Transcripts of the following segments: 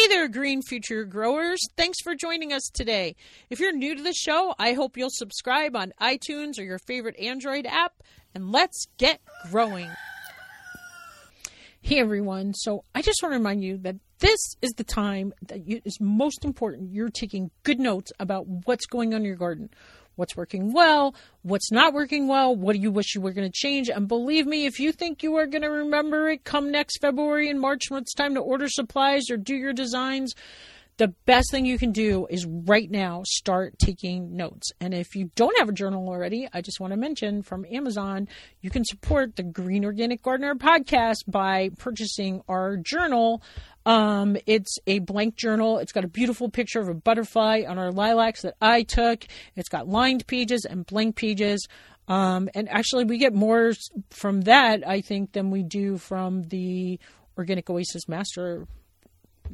Hey there, Green Future Growers. Thanks for joining us today. If you're new to the show, I hope you'll subscribe on iTunes or your favorite Android app, and let's get growing. Hey everyone. So I just want to remind you that this is the time that you, is most important. You're taking good notes about what's going on in your garden what's working well, what's not working well, what do you wish you were going to change. And believe me, if you think you are going to remember it come next February and March when it's time to order supplies or do your designs, the best thing you can do is right now start taking notes. And if you don't have a journal already, I just want to mention from Amazon, you can support the Green Organic Gardener podcast by purchasing our journal. Um, it's a blank journal. It's got a beautiful picture of a butterfly on our lilacs that I took. It's got lined pages and blank pages. Um, and actually, we get more from that, I think, than we do from the Organic Oasis Master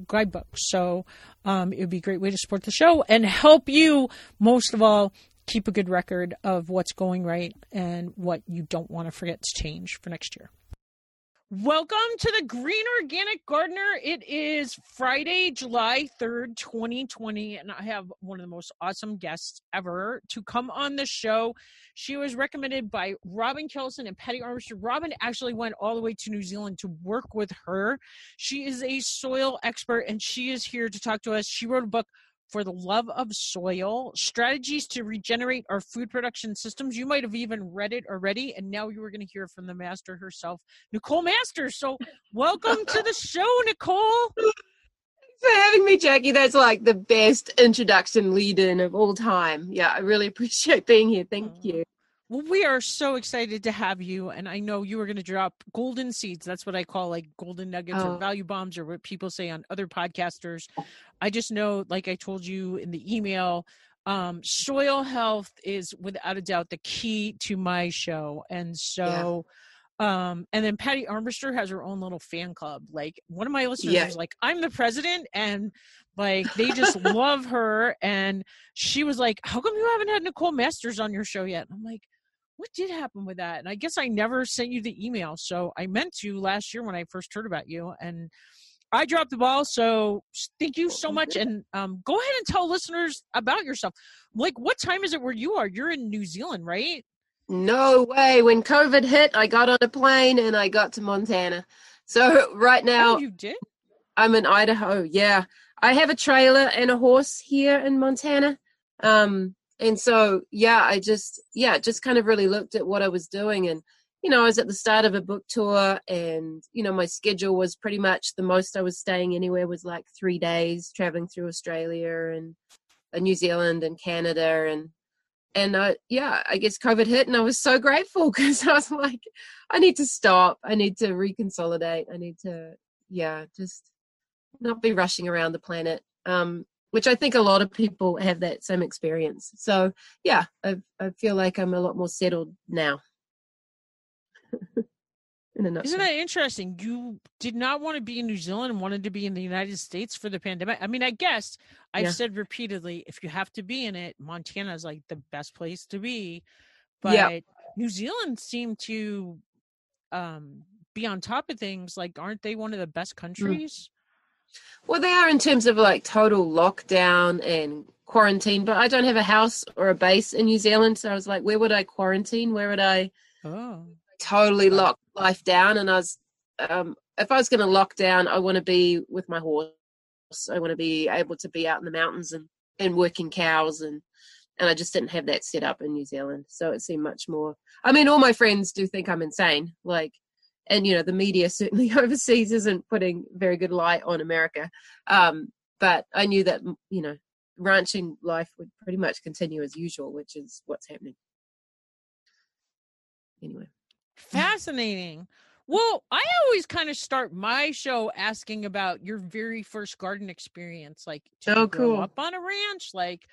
guidebook. So um, it would be a great way to support the show and help you, most of all, keep a good record of what's going right and what you don't want to forget to change for next year. Welcome to the Green Organic Gardener. It is Friday, July 3rd, 2020, and I have one of the most awesome guests ever to come on the show. She was recommended by Robin Kelson and Patty Armstrong. Robin actually went all the way to New Zealand to work with her. She is a soil expert and she is here to talk to us. She wrote a book for the love of soil strategies to regenerate our food production systems. You might have even read it already and now you are going to hear from the master herself nicole masters. So welcome to the show nicole. Thanks for having me jackie. That's like the best introduction lead in of all time. Yeah i really appreciate being here. Thank you well, we are so excited to have you, and I know you are going to drop golden seeds. That's what I call like golden nuggets oh. or value bombs, or what people say on other podcasters. I just know, like I told you in the email, um, soil health is without a doubt the key to my show, and so. Yeah. Um, and then Patty Armbruster has her own little fan club. Like one of my listeners yeah. was like, I'm the president, and like they just love her. And she was like, How come you haven't had Nicole Masters on your show yet? And I'm like, what did happen with that? And I guess I never sent you the email. So I meant to last year when I first heard about you. And I dropped the ball. So thank you so much. And um, go ahead and tell listeners about yourself. Like, what time is it where you are? You're in New Zealand, right? No way. When COVID hit, I got on a plane and I got to Montana. So right now, oh, you did? I'm in Idaho. Yeah, I have a trailer and a horse here in Montana. Um, and so yeah i just yeah just kind of really looked at what i was doing and you know i was at the start of a book tour and you know my schedule was pretty much the most i was staying anywhere was like three days traveling through australia and uh, new zealand and canada and and uh, yeah i guess covid hit and i was so grateful because i was like i need to stop. I need to reconsolidate. I need to yeah just not be rushing around the planet. Um which I think a lot of people have that same experience. So yeah, I, I feel like I'm a lot more settled now. Isn't that interesting? You did not want to be in New Zealand and wanted to be in the United States for the pandemic. I mean, I guess I've yeah. said repeatedly, if you have to be in it, Montana is like the best place to be. But yeah. New Zealand seemed to um, be on top of things. Like, aren't they one of the best mm. countries? Well, they are in terms of like total lockdown and quarantine, but I don't have a house or a base in New Zealand. So I was like, where would I quarantine? Where would I oh. totally lock life down? And I was, um, if I was going to lock down, I want to be with my horse. I want to be able to be out in the mountains and, and working cows and, and I just didn't have that set up in New Zealand. So it seemed much more, I mean, all my friends do think I'm insane. Like, and you know the media certainly overseas isn't putting very good light on America. Um, but I knew that you know ranching life would pretty much continue as usual, which is what's happening. Anyway, fascinating. Well, I always kind of start my show asking about your very first garden experience. Like, did oh, you grow cool. up on a ranch? Like,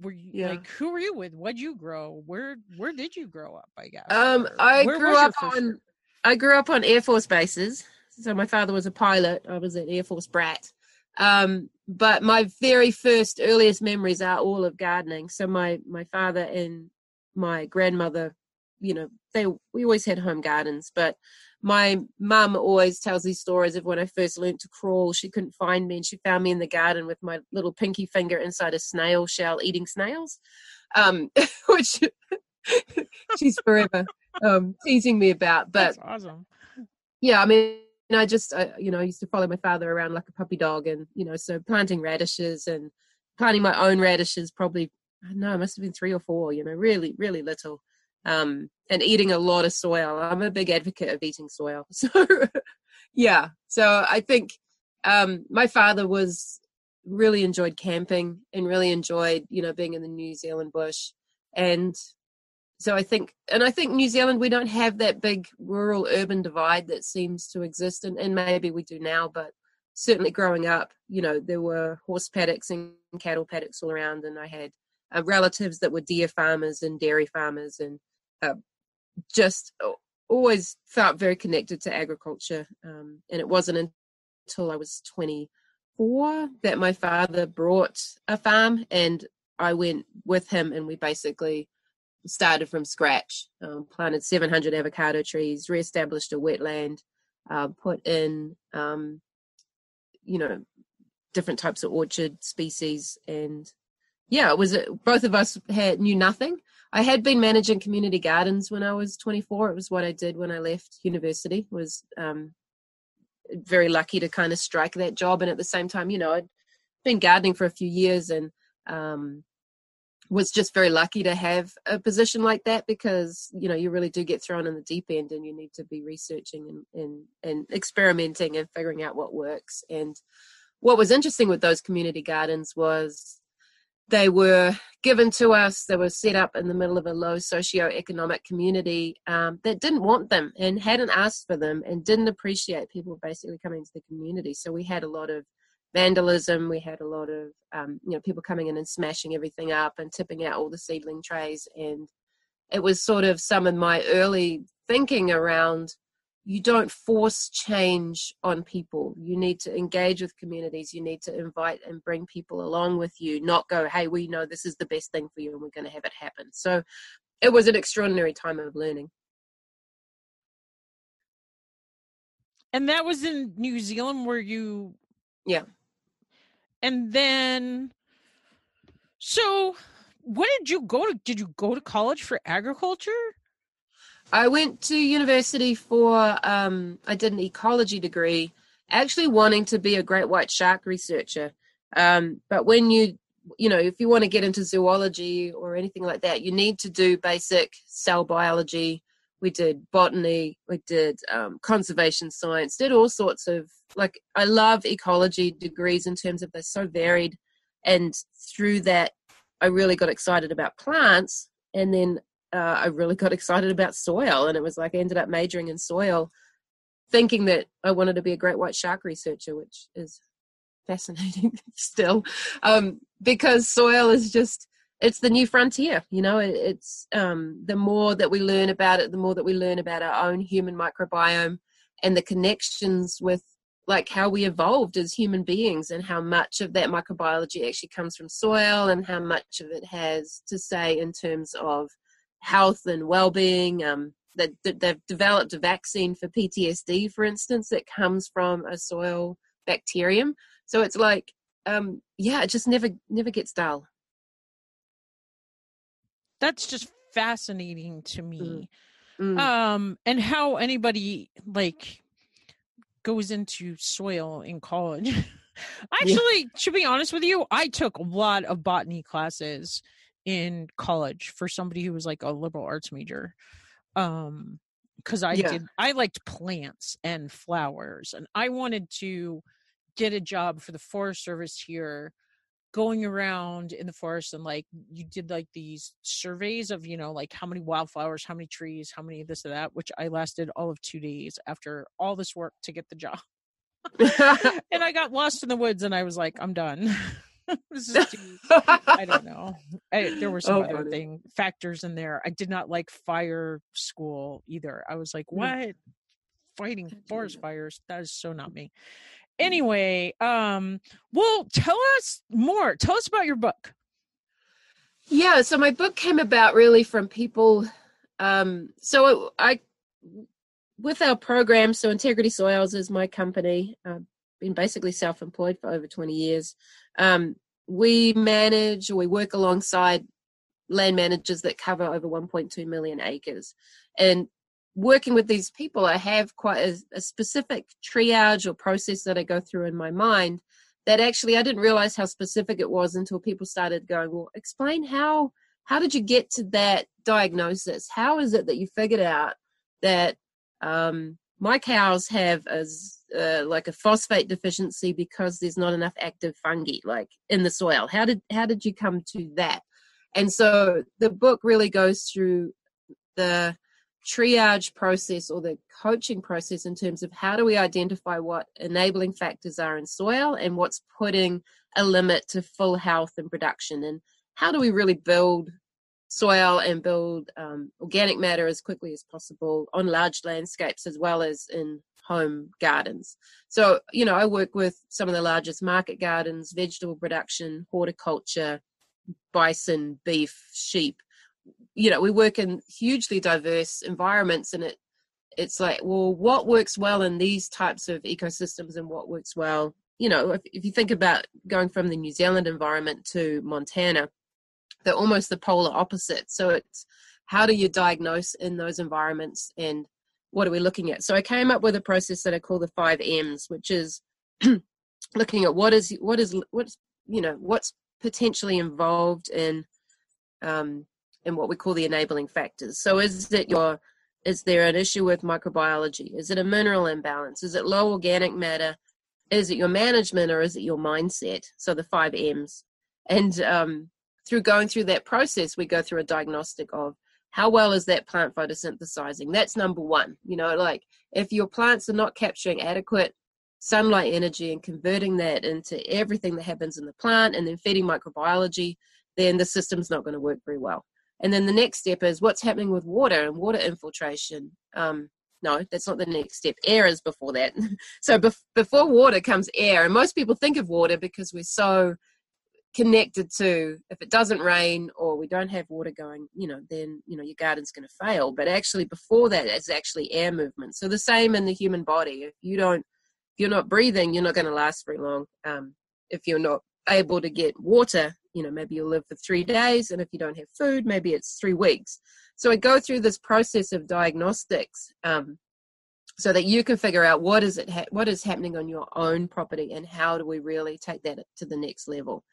were you yeah. like who were you with? What'd you grow? Where where did you grow up? I guess. Um, I grew up on. I grew up on Air Force bases. So my father was a pilot. I was an Air Force brat. Um, but my very first earliest memories are all of gardening. So my my father and my grandmother, you know, they we always had home gardens, but my mum always tells these stories of when I first learned to crawl. She couldn't find me, and she found me in the garden with my little pinky finger inside a snail shell, eating snails, um, which she's forever um, teasing me about. But That's awesome. yeah, I mean, I just, I, you know, I used to follow my father around like a puppy dog, and you know, so planting radishes and planting my own radishes. Probably, I don't know, it must have been three or four. You know, really, really little. Um, and eating a lot of soil. I'm a big advocate of eating soil. So, yeah. So I think um, my father was really enjoyed camping and really enjoyed, you know, being in the New Zealand bush. And so I think, and I think New Zealand, we don't have that big rural urban divide that seems to exist, and, and maybe we do now, but certainly growing up, you know, there were horse paddocks and cattle paddocks all around, and I had uh, relatives that were deer farmers and dairy farmers, and uh, just always felt very connected to agriculture. Um, and it wasn't until I was 24 that my father brought a farm, and I went with him, and we basically started from scratch, um, planted 700 avocado trees, reestablished a wetland, uh, put in, um, you know, different types of orchard species. And yeah, it was, both of us had knew nothing. I had been managing community gardens when I was 24. It was what I did when I left university was, um, very lucky to kind of strike that job. And at the same time, you know, I'd been gardening for a few years and, um, was just very lucky to have a position like that because you know you really do get thrown in the deep end and you need to be researching and and, and experimenting and figuring out what works. And what was interesting with those community gardens was they were given to us they were set up in the middle of a low socio-economic community um, that didn't want them and hadn't asked for them and didn't appreciate people basically coming to the community. So we had a lot of vandalism. We had a lot of um, you know people coming in and smashing everything up and tipping out all the seedling trays, and it was sort of some of my early thinking around you don't force change on people. You need to engage with communities. You need to invite and bring people along with you, not go, hey, we know this is the best thing for you and we're going to have it happen. So it was an extraordinary time of learning. And that was in New Zealand where you. Yeah and then so what did you go to did you go to college for agriculture? I went to university for um, i did an ecology degree actually wanting to be a great white shark researcher. Um, but when you you know if you want to get into zoology or anything like that you need to do basic cell biology we did botany we did um, conservation science did all sorts of like i love ecology degrees in terms of they're so varied and through that i really got excited about plants and then uh, i really got excited about soil and it was like i ended up majoring in soil thinking that i wanted to be a great white shark researcher which is fascinating still um, because soil is just it's the new frontier you know it, it's um, the more that we learn about it the more that we learn about our own human microbiome and the connections with like how we evolved as human beings and how much of that microbiology actually comes from soil and how much of it has to say in terms of health and well-being um, that, that they've developed a vaccine for ptsd for instance that comes from a soil bacterium. So it's like um, yeah it just never never gets dull that's just fascinating to me. Mm. Mm. Um, and how anybody like goes into soil in college. Actually, yeah. to be honest with you, I took a lot of botany classes in college for somebody who was like a liberal arts major. Um, because I yeah. did I liked plants and flowers and I wanted to get a job for the Forest Service here going around in the forest and like you did like these surveys of you know like how many wildflowers how many trees how many this or that which i lasted all of two days after all this work to get the job. And i got lost in the woods and i was like i'm done. This is too, i don't know. I, there were some oh, other thing factors in there. I did not like fire school either. I was like mm. what? Fighting forest fires? That is so not me anyway, um, well, tell us more. Tell us about your book. Yeah, so my book came about really from people. Um, so I, with our program, so Integrity Soils is my company. I've been basically self-employed for over 20 years. Um, we manage or we work alongside land managers that cover over 1.2 million acres. And working with these people, I have quite a, a, specific triage or process that I go through in my mind that actually I didn't realize how specific it was until people started going, well, explain how how did you get to that diagnosis? How is it that you figured out that um, my cows have as uh, like a phosphate deficiency because there's not enough active fungi like in the soil? How did how did you come to that? And so the book really goes through the triage process or the coaching process in terms of how do we identify what enabling factors are in soil and what's putting a limit to full health and production and how do we really build soil and build um, organic matter as quickly as possible on large landscapes as well as in home gardens. So, you know, I work with some of the largest market gardens, vegetable production, horticulture, bison, beef, sheep. You know, we work in hugely diverse environments and it it's like, well, what works well in these types of ecosystems and what works well, you know, if, if you think about going from the New Zealand environment to Montana, they're almost the polar opposite. So it's how do you diagnose in those environments and what are we looking at? So I came up with a process that I call the five M's, which is looking at what is what is what's you know what's potentially involved in um, in what we call the enabling factors. So is it your is there an issue with microbiology? Is it a mineral imbalance? Is it low organic matter? Is it your management or is it your mindset? So the five M's. And um, through going through that process, we go through a diagnostic of how well is that plant photosynthesizing. That's number one. You know, like if your plants are not capturing adequate sunlight energy and converting that into everything that happens in the plant and then feeding microbiology, then the system's not going to work very well. And then the next step is what's happening with water and water infiltration. Um, no, that's not the next step. Air is before that. so bef- before water comes air, and most people think of water because we're so connected to if it doesn't rain or we don't have water going you know then you know your garden's going to fail but actually before that it's actually air movement so the same in the human body if you don't if you're not breathing you're not going to last very long um, if you're not able to get water you know maybe you'll live for three days and if you don't have food maybe it's three weeks. So i go through this process of diagnostics um, so that you can figure out what is it ha- what is happening on your own property and how do we really take that to the next level.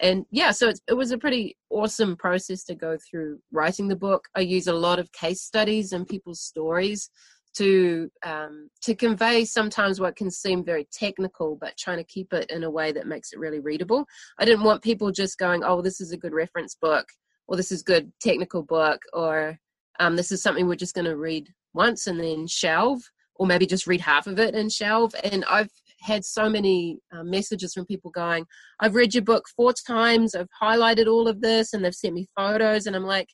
And yeah so it was a pretty awesome process to go through writing the book. I use a lot of case studies and people's stories to um, to convey sometimes what can seem very technical but trying to keep it in a way that makes it really readable i didn't want people just going oh this is a good reference book or this is good technical book or um, this is something we're just going to read once and then shelve or maybe just read half of it and shelve. And I've had so many uh, messages from people going, I've read your book four times, I've highlighted all of this, and they've sent me photos. And I'm like,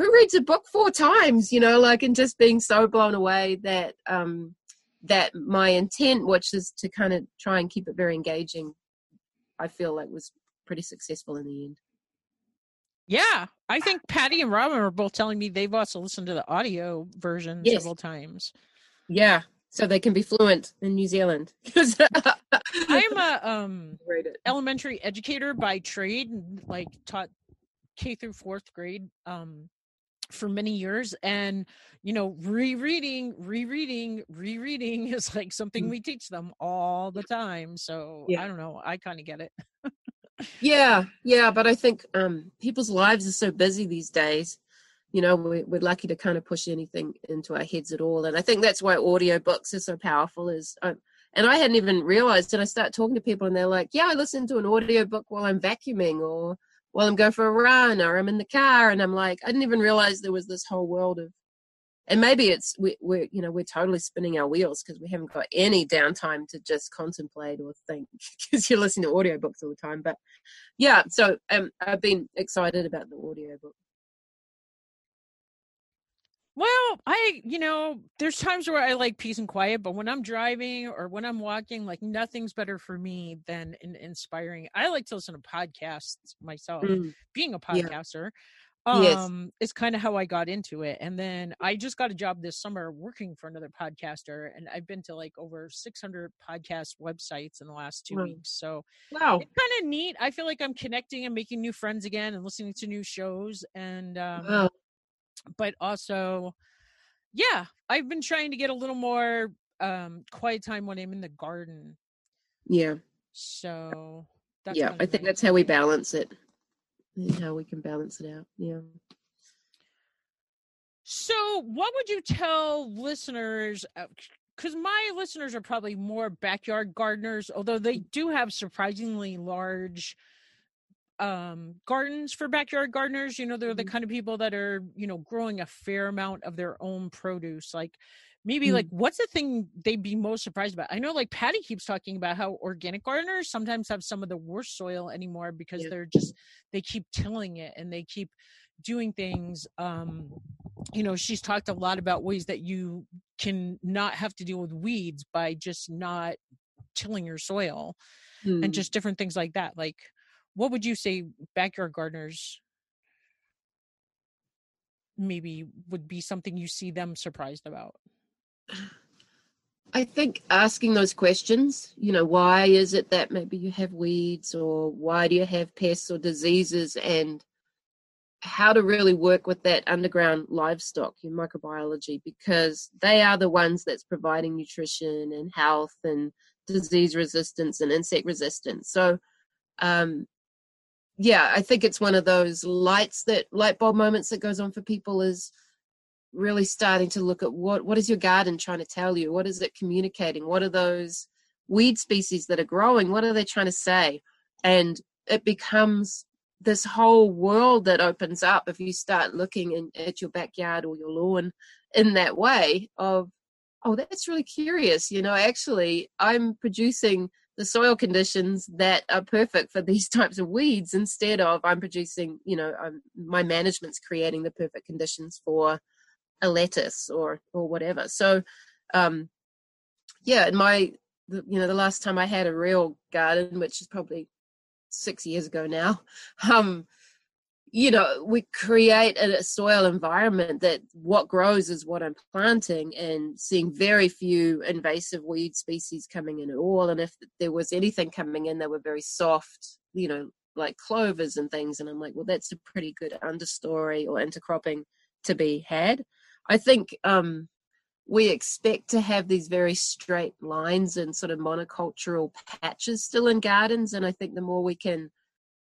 who reads a book four times? You know, like, and just being so blown away that, um, that my intent, which is to kind of try and keep it very engaging, I feel like was pretty successful in the end. Yeah, I think Patty and Robin were both telling me they've also listened to the audio version yes. several times. Yeah, so they can be fluent in New Zealand. I'm a um elementary educator by trade, like taught K through fourth grade um for many years and you know rereading rereading rereading is like something mm. we teach them all the time so yeah. i don't know i kind of get it yeah yeah but i think um people's lives are so busy these days you know we, are lucky to kind of push anything into our heads at all and i think that's why audio books are so powerful is um, and i hadn't even realized and i start talking to people and they're like yeah i listen to an audio book while i'm vacuuming or while i'm going for a run or i'm in the car and i'm like i didn't even realize there was this whole world of and maybe it's we, we're you know we're totally spinning our wheels because we haven't got any downtime to just contemplate or think because you're listening to audiobooks all the time but yeah so um, i've been excited about the audiobook well, I, you know, there's times where I like peace and quiet, but when I'm driving or when I'm walking, like nothing's better for me than in, inspiring. I like to listen to podcasts myself, mm. being a podcaster. um Yes. is kind of how i got into it and then i just got a job this summer working for another podcaster and i've been to like over 600 podcast websites in the last two Wow. weeks so Wow. it's kind of neat i feel like i'm connecting and making new friends again and listening to new shows and um Wow. But also yeah i've been trying to get a little more um quiet time when i'm in the garden Yeah. so that's yeah. I think that's how we balance it. And how we can balance it out. Yeah. So, what would you tell listeners? Because my listeners are probably more backyard gardeners, although they do have surprisingly large um gardens for backyard gardeners you know they're the Mhm. kind of people that are you know growing a fair amount of their own produce like maybe Mm. like what's the thing they'd be most surprised about i know like patty keeps talking about how organic gardeners sometimes have some of the worst soil anymore because Yeah. they're just they keep tilling it and they keep doing things um you know she's talked a lot about ways that you can not have to deal with weeds by just not tilling your soil and Mm. just different things like that like what would you say backyard gardeners maybe would be something you see them surprised about I think asking those questions, you know, why is it that maybe you have weeds or why do you have pests or diseases and how to really work with that underground livestock, your microbiology, because they are the ones that's providing nutrition and health and disease resistance and insect resistance. So, um, yeah, I think it's one of those lights that light bulb moments that goes on for people is really starting to look at what what is your garden trying to tell you? What is it communicating? What are those weed species that are growing? What are they trying to say? And it becomes this whole world that opens up if you start looking in, at your backyard or your lawn in that way of oh that's really curious you know actually i'm producing the soil conditions that are perfect for these types of weeds instead of i'm producing you know I'm, my management's creating the perfect conditions for a lettuce or or whatever. So um yeah and my you know the last time i had a real garden which is probably six years ago now um you know we create a soil environment that what grows is what i'm planting and seeing very few invasive weed species coming in at all. And if there was anything coming in they were very soft you know like clovers and things. And i'm like well that's a pretty good understory or intercropping to be had. I think um we expect to have these very straight lines and sort of monocultural patches still in gardens. And i think the more we can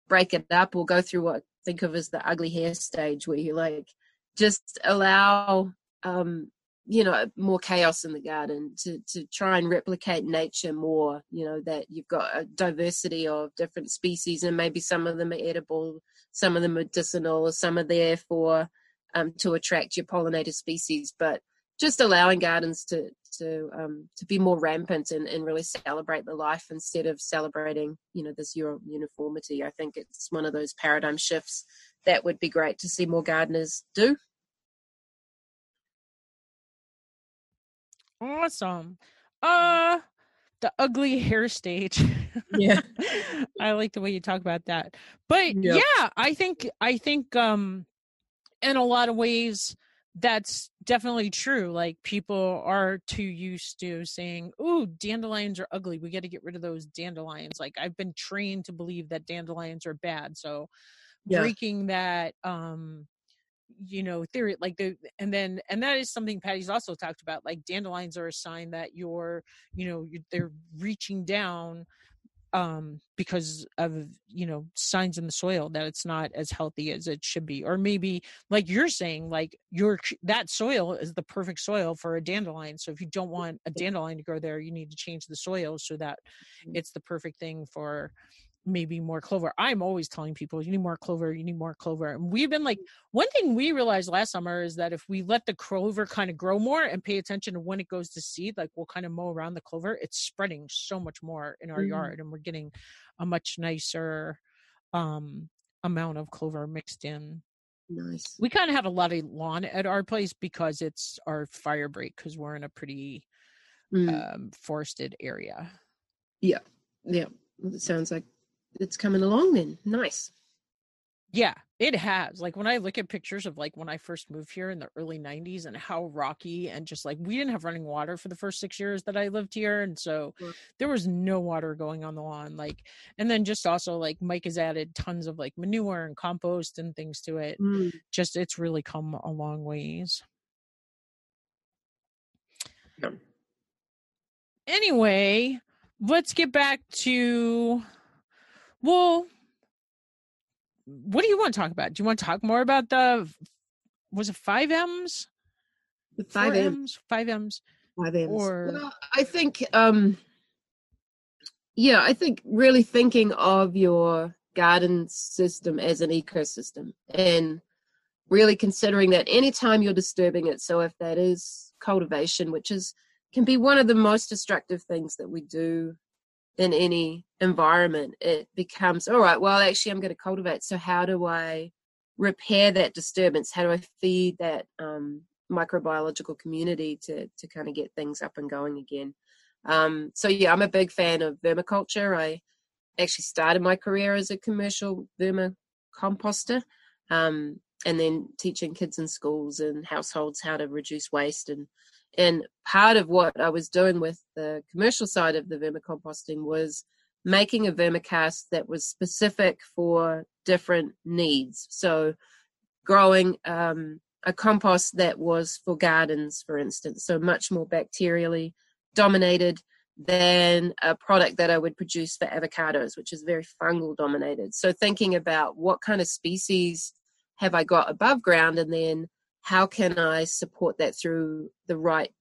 break it up or go through what think of as the ugly hair stage where you like just allow um you know more chaos in the garden to to try and replicate nature more you know that you've got a diversity of different species and maybe some of them are edible some of them medicinal some are there for um to attract your pollinator species. But just allowing gardens to to um, to be more rampant and, and really celebrate the life instead of celebrating you know this uniformity. I think it's one of those paradigm shifts that would be great to see more gardeners do. awesome uh the ugly hair stage Yeah. i like the way you talk about that but Yep. yeah i think i think um in a lot of ways that's definitely true like people are too used to saying ooh dandelions are ugly we got to get rid of those dandelions like i've been trained to believe that dandelions are bad so Yeah. breaking that um you know theory like the and then and that is something patty's also talked about like dandelions are a sign that you're you know you, they're reaching down um because of you know signs in the soil that it's not as healthy as it should be or maybe like you're saying like your that soil is the perfect soil for a dandelion so if you don't want a dandelion to grow there you need to change the soil so that Mhm. it's the perfect thing for maybe more clover i'm always telling people you need more clover you need more clover and we've been like one thing we realized last summer is that if we let the clover kind of grow more and pay attention to when it goes to seed like we'll kind of mow around the clover it's spreading so much more in our Mhm. yard and we're getting a much nicer um amount of clover mixed in Nice. we kind of have a lot of lawn at our place because it's our fire break because we're in a pretty Mm, um forested area yeah. Yeah. it sounds like it's coming along then. Nice. Yeah, it has. Like when I look at pictures of like when I first moved here in the early 90s and how rocky and just like we didn't have running water for the first 6 years that I lived here and so Mm. there was no water going on the lawn like and then just also like Mike has added tons of like manure and compost and things to it. Mm. Just it's really come a long ways. Yeah. Anyway, let's get back to well what do you want to talk about? Do you want to talk more about the was it five M's? The five M, M's? Five M's. five M's. or- Well, I think, um, yeah, I think really thinking of your garden system as an ecosystem and really considering that anytime you're disturbing it. So if that is cultivation, which is can be one of the most destructive things that we do in any environment, it becomes all right. Well, actually, I'm going to cultivate. So how do I repair that disturbance? How do I feed that um, microbiological community to to kind of get things up and going again? Um, so yeah, I'm a big fan of vermiculture. I actually started my career as a commercial vermicomposter, um, and then teaching kids in schools and households how to reduce waste. And and part of what I was doing with the commercial side of the vermicomposting was making a vermicast that was specific for different needs. So growing um, a compost that was for gardens, for instance, so much more bacterially dominated than a product that I would produce for avocados, which is very fungal dominated. So thinking about what kind of species have I got above ground and then how can I support that through the right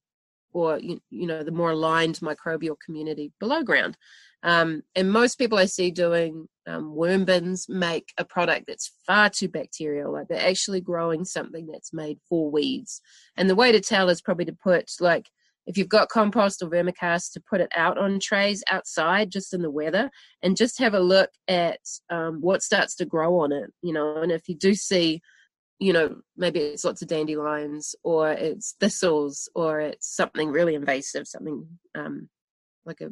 or you, you know the more aligned microbial community below ground. Um, and most people I see doing um, worm bins make a product that's far too bacterial. Like they're actually growing something that's made for weeds. And the way to tell is probably to put like if you've got compost or vermicast to put it out on trays outside just in the weather and just have a look at um, what starts to grow on it you know and if you do see you know maybe it's lots of dandelions or it's thistles or it's something really invasive something um, like a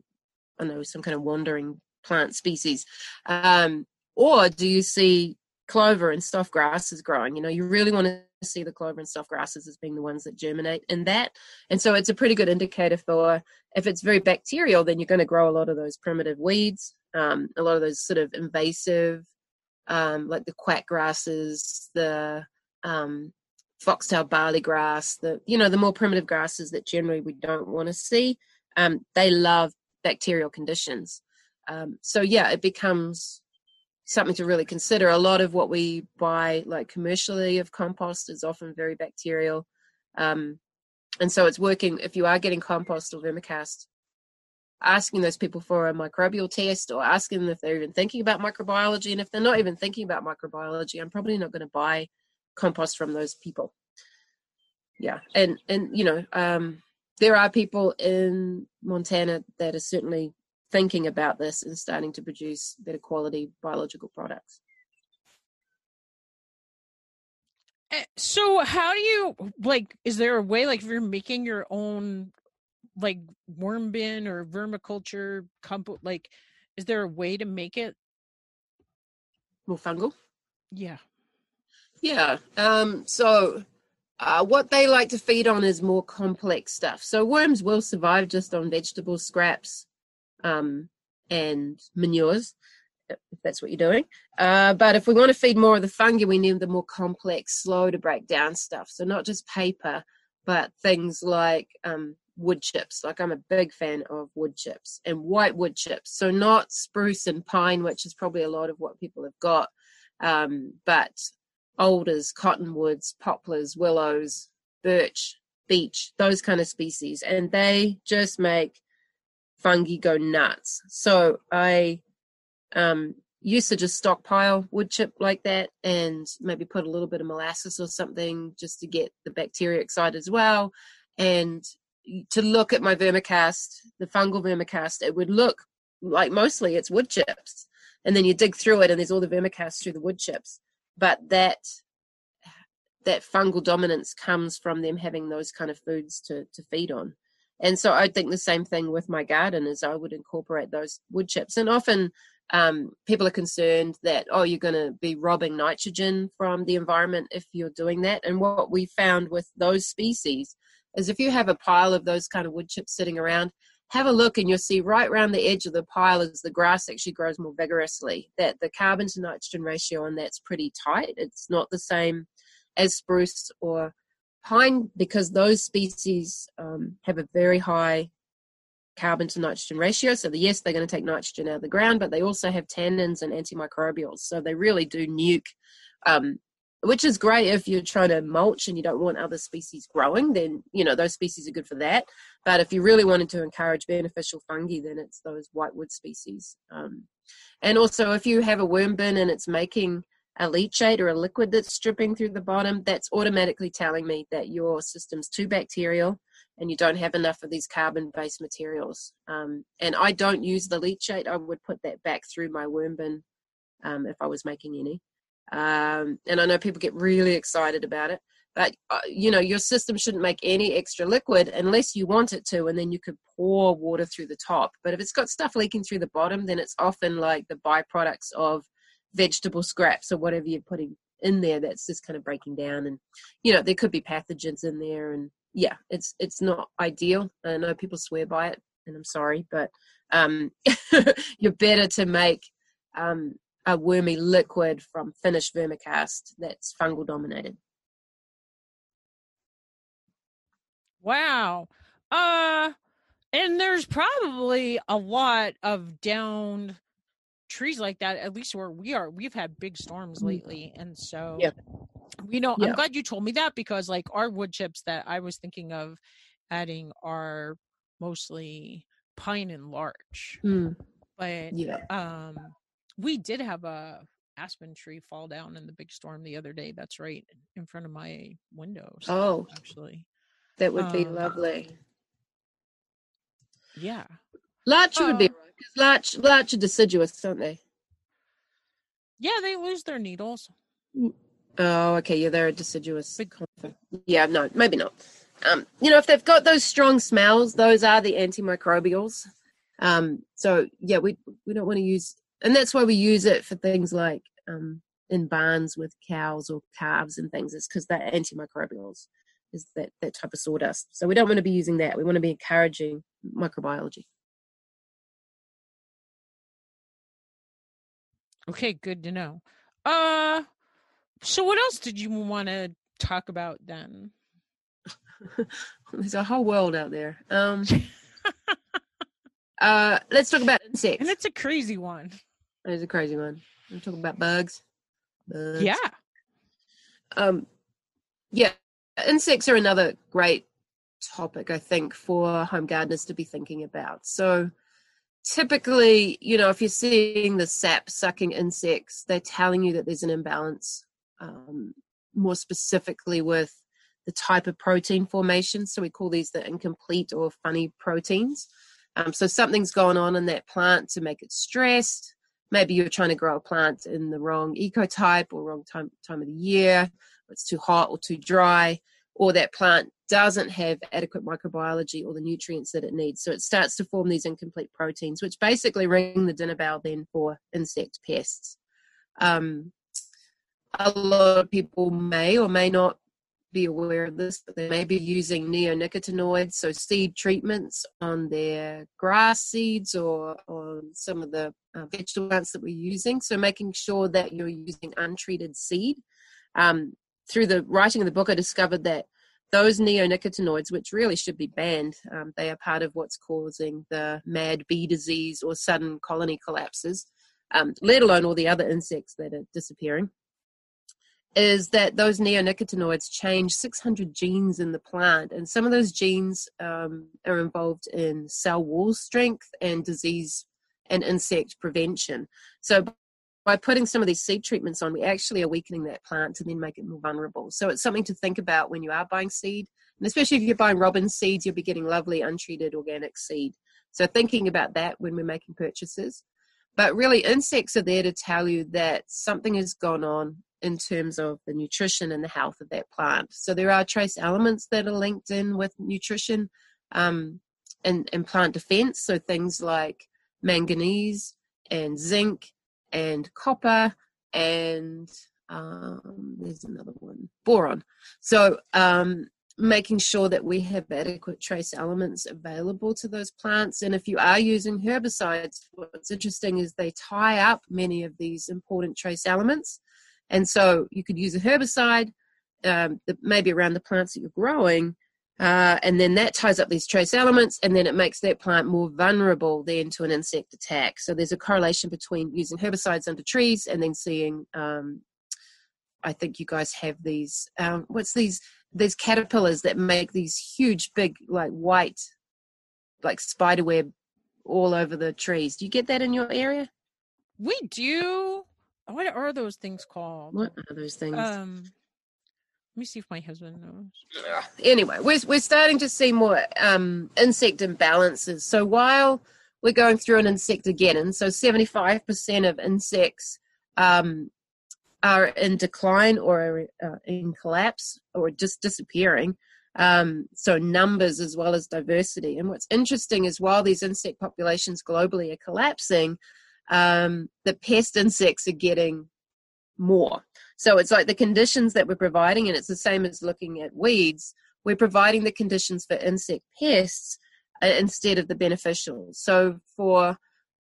i don't know some kind of wandering plant species. Um, or do you see clover and stuff grasses growing? You know you really want to see the clover and stuff grasses as being the ones that germinate in that and so it's a pretty good indicator for if it's very bacterial, then you're going to grow a lot of those primitive weeds, um, a lot of those sort of invasive, um, like the quack grasses, the um, foxtail barley grass, the you know the more primitive grasses that generally we don't want to see. Um, they love bacterial conditions. Um, so yeah, it becomes something to really consider. A lot of what we buy, like commercially, of compost is often very bacterial. Um, and so it's working if you are getting compost or vermicast asking those people for a microbial test or asking them if they're even thinking about microbiology and if they're not even thinking about microbiology i'm probably not going to buy compost from those people. Yeah and and you know um there are people in montana that are certainly thinking about this and starting to produce better quality biological products. Eh, So how do you like is there a way like if you're making your own like worm bin or vermiculture compo like is there a way to make it? More fungal? Yeah Yeah. Um, so uh, what they like to feed on is more complex stuff. So worms will survive just on vegetable scraps um, and manures, if that's what you're doing. Uh, but if we want to feed more of the fungi, we need the more complex, slow to break down stuff. So not just paper, but things like um, wood chips. Like I'm a big fan of wood chips and white wood chips. So not spruce and pine, which is probably a lot of what people have got, um, but alders, cottonwoods, poplars, willows, birch, beech, those kind of species. And they just make fungi go nuts. So I um, used to just stockpile wood chip like that and maybe put a little bit of molasses or something just to get the bacteria excited as well. And to look at my vermicast, the fungal vermicast, it would look like mostly it's wood chips. And then you dig through it and there's all the vermicast through the wood chips but that that fungal dominance comes from them having those kind of foods to to feed on. And so i think the same thing with my garden is i would incorporate those wood chips. And often um, people are concerned that oh you're going to be robbing nitrogen from the environment if you're doing that. And what we found with those species is if you have a pile of those kind of wood chips sitting around have a look and you'll see right around the edge of the pile as the grass actually grows more vigorously that the carbon to nitrogen ratio on that's pretty tight it's not the same as spruce or pine because those species um, have a very high carbon to nitrogen ratio. So, the, yes, they're going to take nitrogen out of the ground, but they also have tannins and antimicrobials. So, they really do nuke, um, which is great if you're trying to mulch and you don't want other species growing, then, you know, those species are good for that. But if you really wanted to encourage beneficial fungi, then it's those whitewood species. Um, and also, if you have a worm bin and it's making a leachate or a liquid that's dripping through the bottom, that's automatically telling me that your system's too bacterial and you don't have enough of these carbon based materials. Um, and I don't use the leachate, I would put that back through my worm bin um, if I was making any. Um, and I know people get really excited about it, but uh, you know, your system shouldn't make any extra liquid unless you want it to, and then you could pour water through the top. But if it's got stuff leaking through the bottom, then it's often like the byproducts of vegetable scraps or whatever you're putting in there that's just kind of breaking down and you know there could be pathogens in there and yeah it's it's not ideal i know people swear by it and i'm sorry but um you're better to make um a wormy liquid from finished vermicast that's fungal dominated wow uh and there's probably a lot of downed trees like that at least where we are we've had big storms mm. lately and so yeah. you know yeah. i'm glad you told me that because like our wood chips that i was thinking of adding are mostly pine and larch mm. but yeah um we did have a aspen tree fall down in the big storm the other day that's right in front of my windows oh actually that would be um, lovely yeah larch would be larch, larch are deciduous, don't they? Yeah, they lose their needles. Mm. Oh, okay. Yeah, they're a deciduous. Yeah, no, maybe not. Um, you know, if they've got those strong smells, those are the antimicrobials. Um, so yeah, we we don't want to use, and that's why we use it for things like um, in barns with cows or calves and things. It's because that antimicrobials is that that type of sawdust. So we don't want to be using that. We want to be encouraging microbiology. Okay, good to know. Uh so what else did you want to talk about then? There's a whole world out there. Um uh let's talk about insects. And it's a crazy one. It's a crazy one. I'm talking about bugs. bugs. Yeah. Um yeah, insects are another great topic I think for home gardeners to be thinking about. So typically, you know, if you're seeing the sap sucking insects, they're telling you that there's an imbalance, um, more specifically with the type of protein formation. So we call these the incomplete or funny proteins. Um, so something's going on in that plant to make it stressed. Maybe you're trying to grow a plant in the wrong ecotype or wrong time time of the year. It's too hot or too dry, or that plant doesn't have adequate microbiology or the nutrients that it needs. So it starts to form these incomplete proteins, which basically ring the dinner bell then for insect pests. Um, a lot of people may or may not be aware of this, but they may be using neonicotinoids, so seed treatments on their grass seeds or on some of the uh, vegetable plants that we're using. So making sure that you're using untreated seed. Um, through the writing of the book, I discovered that those neonicotinoids, which really should be banned, um, they are part of what's causing the mad bee disease or sudden colony collapses, um, let alone all the other insects that are disappearing. Is that those neonicotinoids change 600 genes in the plant, and some of those genes um, are involved in cell wall strength and disease and insect prevention. So, by putting some of these seed treatments on, we actually are weakening that plant to then make it more vulnerable. So it's something to think about when you are buying seed. And especially if you're buying robin seeds, you'll be getting lovely untreated organic seed. So thinking about that when we're making purchases. But really, insects are there to tell you that something has gone on in terms of the nutrition and the health of that plant. So there are trace elements that are linked in with nutrition um, and, and plant defense. So things like manganese, and zinc and copper and um, there's another one, boron. So um, making sure that we have adequate trace elements available to those plants. And if you are using herbicides, what's interesting is they tie up many of these important trace elements. And so you could use a herbicide um, maybe around the plants that you're growing, uh, and then that ties up these trace elements, and then it makes that plant more vulnerable then to an insect attack. So there's a correlation between using herbicides under trees and then seeing. Um, I think you guys have these. Um, what's these? These caterpillars that make these huge, big, like white, like spider web all over the trees. Do you get that in your area? We do. What are those things called? What are those things? Um, let me see if my husband knows. Anyway, we're we're starting to see more um, insect imbalances. So while we're going through an insect again, and so seventy five percent of insects um, are in decline or uh, in collapse or just disappearing. Um, so numbers as well as diversity. And what's interesting is while these insect populations globally are collapsing, um, the pest insects are getting more. So it's like the conditions that we're providing, and it's the same as looking at weeds. We're providing the conditions for insect pests uh, instead of the beneficials. So for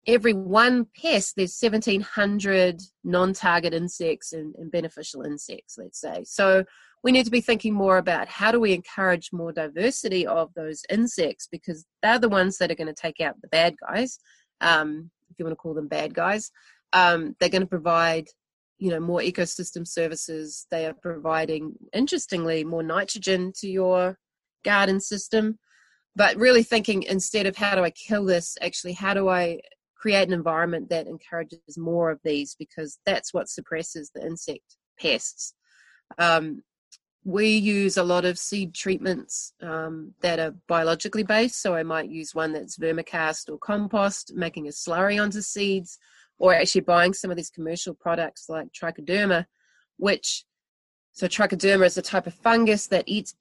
every one pest, there's 1,700 non-target insects and, and beneficial insects, let's say. So we need to be thinking more about how do we encourage more diversity of those insects because they're the ones that are going to take out the bad guys, um, if you want to call them bad guys. Um, they're going to provide you know more ecosystem services. They are providing interestingly more nitrogen to your garden system. But really thinking instead of how do i kill this actually how do i create an environment that encourages more of these? Because that's what suppresses the insect pests. Um, we use a lot of seed treatments um, that are biologically based so i might use one that's vermicast or compost making a slurry onto seeds or actually buying some of these commercial products like trichoderma, which so trichoderma is a type of fungus that eats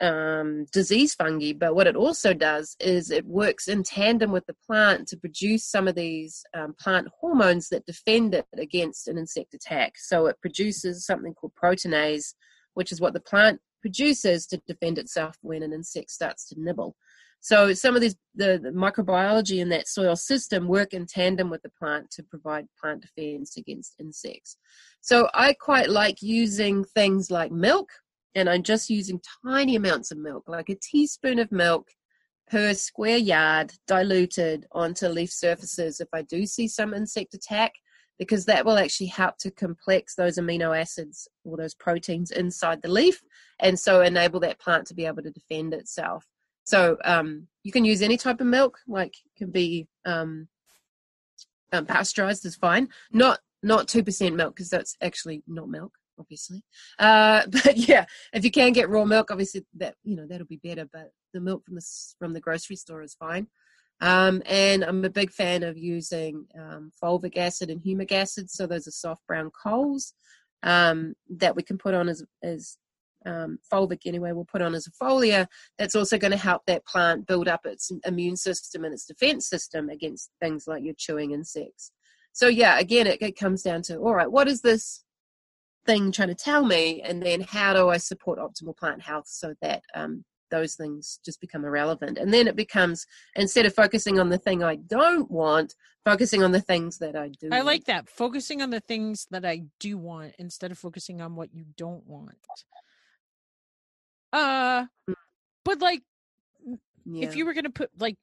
um, disease fungi, but what it also does is it works in tandem with the plant to produce some of these um, plant hormones that defend it against an insect attack. So it produces something called proteinase, which is what the plant produces to defend itself when an insect starts to nibble. So some of these the, the, microbiology in that soil system work in tandem with the plant to provide plant defense against insects. So I quite like using things like milk, and I'm just using tiny amounts of milk, like a teaspoon of milk per square yard diluted onto leaf surfaces if I do see some insect attack because that will actually help to complex those amino acids or those proteins inside the leaf and so enable that plant to be able to defend itself. So um, you can use any type of milk, like can be um, um, pasteurized is fine. Not not two percent milk because that's actually not milk, obviously. Uh, but yeah, if you can get raw milk, obviously that you know that'll be better. But the milk from the from the grocery store is fine. Um, and I'm a big fan of using um, fulvic acid and humic acid. So those are soft brown coals um, that we can put on as, as um, fulvic anyway, we'll put on as a foliar, that's also going to help that plant build up its immune system and its defense system against things like your chewing insects. So, yeah, again, it, it comes down to all right, what is this thing trying to tell me? And then how do I support optimal plant health so that um, those things just become irrelevant? And then it becomes instead of focusing on the thing I don't want, focusing on the things that I do. I want. like that. Focusing on the things that I do want instead of focusing on what you don't want. Uh, mm. but like, yeah. if you were gonna put like,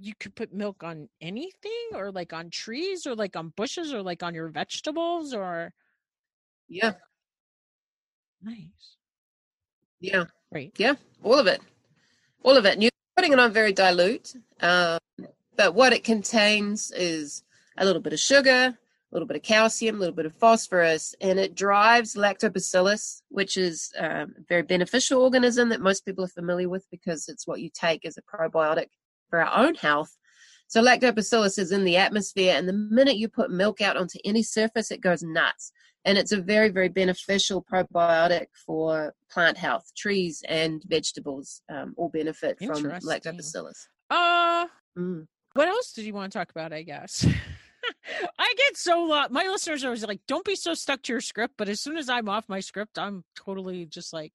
you could put milk on anything, or like on trees, or like on bushes, or like on your vegetables, or yeah, nice. Yeah, right. Yeah, all of it, all of it. And you're putting it on very dilute, um, but what it contains is a little bit of sugar, a little bit of calcium, a little bit of phosphorus, and it drives lactobacillus, which is um, a very beneficial organism that most people are familiar with because it's what you take as a probiotic for our own health. So lactobacillus is in the atmosphere, and the minute you put milk out onto any surface, it goes nuts. And it's a very, very beneficial probiotic for plant health. Trees and vegetables um, all benefit from lactobacillus. Uh, mm. what else did you want to talk about? I guess. I get so lot. My listeners are always like, "Don't be so stuck to your script." But as soon as I'm off my script, I'm totally just like,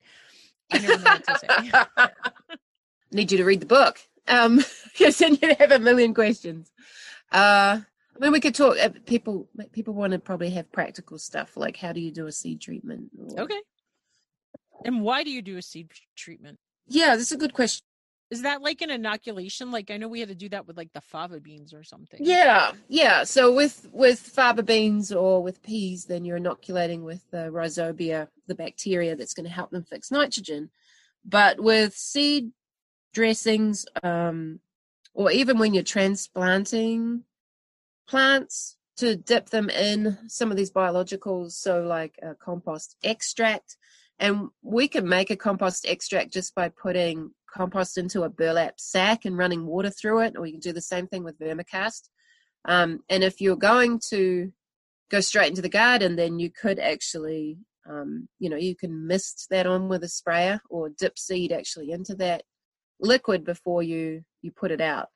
I don't know what to say. Need you to read the book. Um, because then you have a million questions. Uh, mean, we could talk. Uh, people, people want to probably have practical stuff like how do you do a seed treatment? Or, okay. And why do you do a seed treatment? Yeah, that's a good question. Is that like an inoculation? Like I know we had to do that with like the fava beans or something. Yeah, yeah. So with with fava beans or with peas, then you're inoculating with the rhizobia, the bacteria that's going to help them fix nitrogen. But with seed dressings, um, or even when you're transplanting plants, to dip them in some of these biologicals, so like a compost extract. And we can make a compost extract just by putting compost into a burlap sack and running water through it, or you can do the same thing with vermicast. Um, and if you're going to go straight into the garden, then you could actually, um, you know, you can mist that on with a sprayer or dip seed actually into that liquid before you you put it out.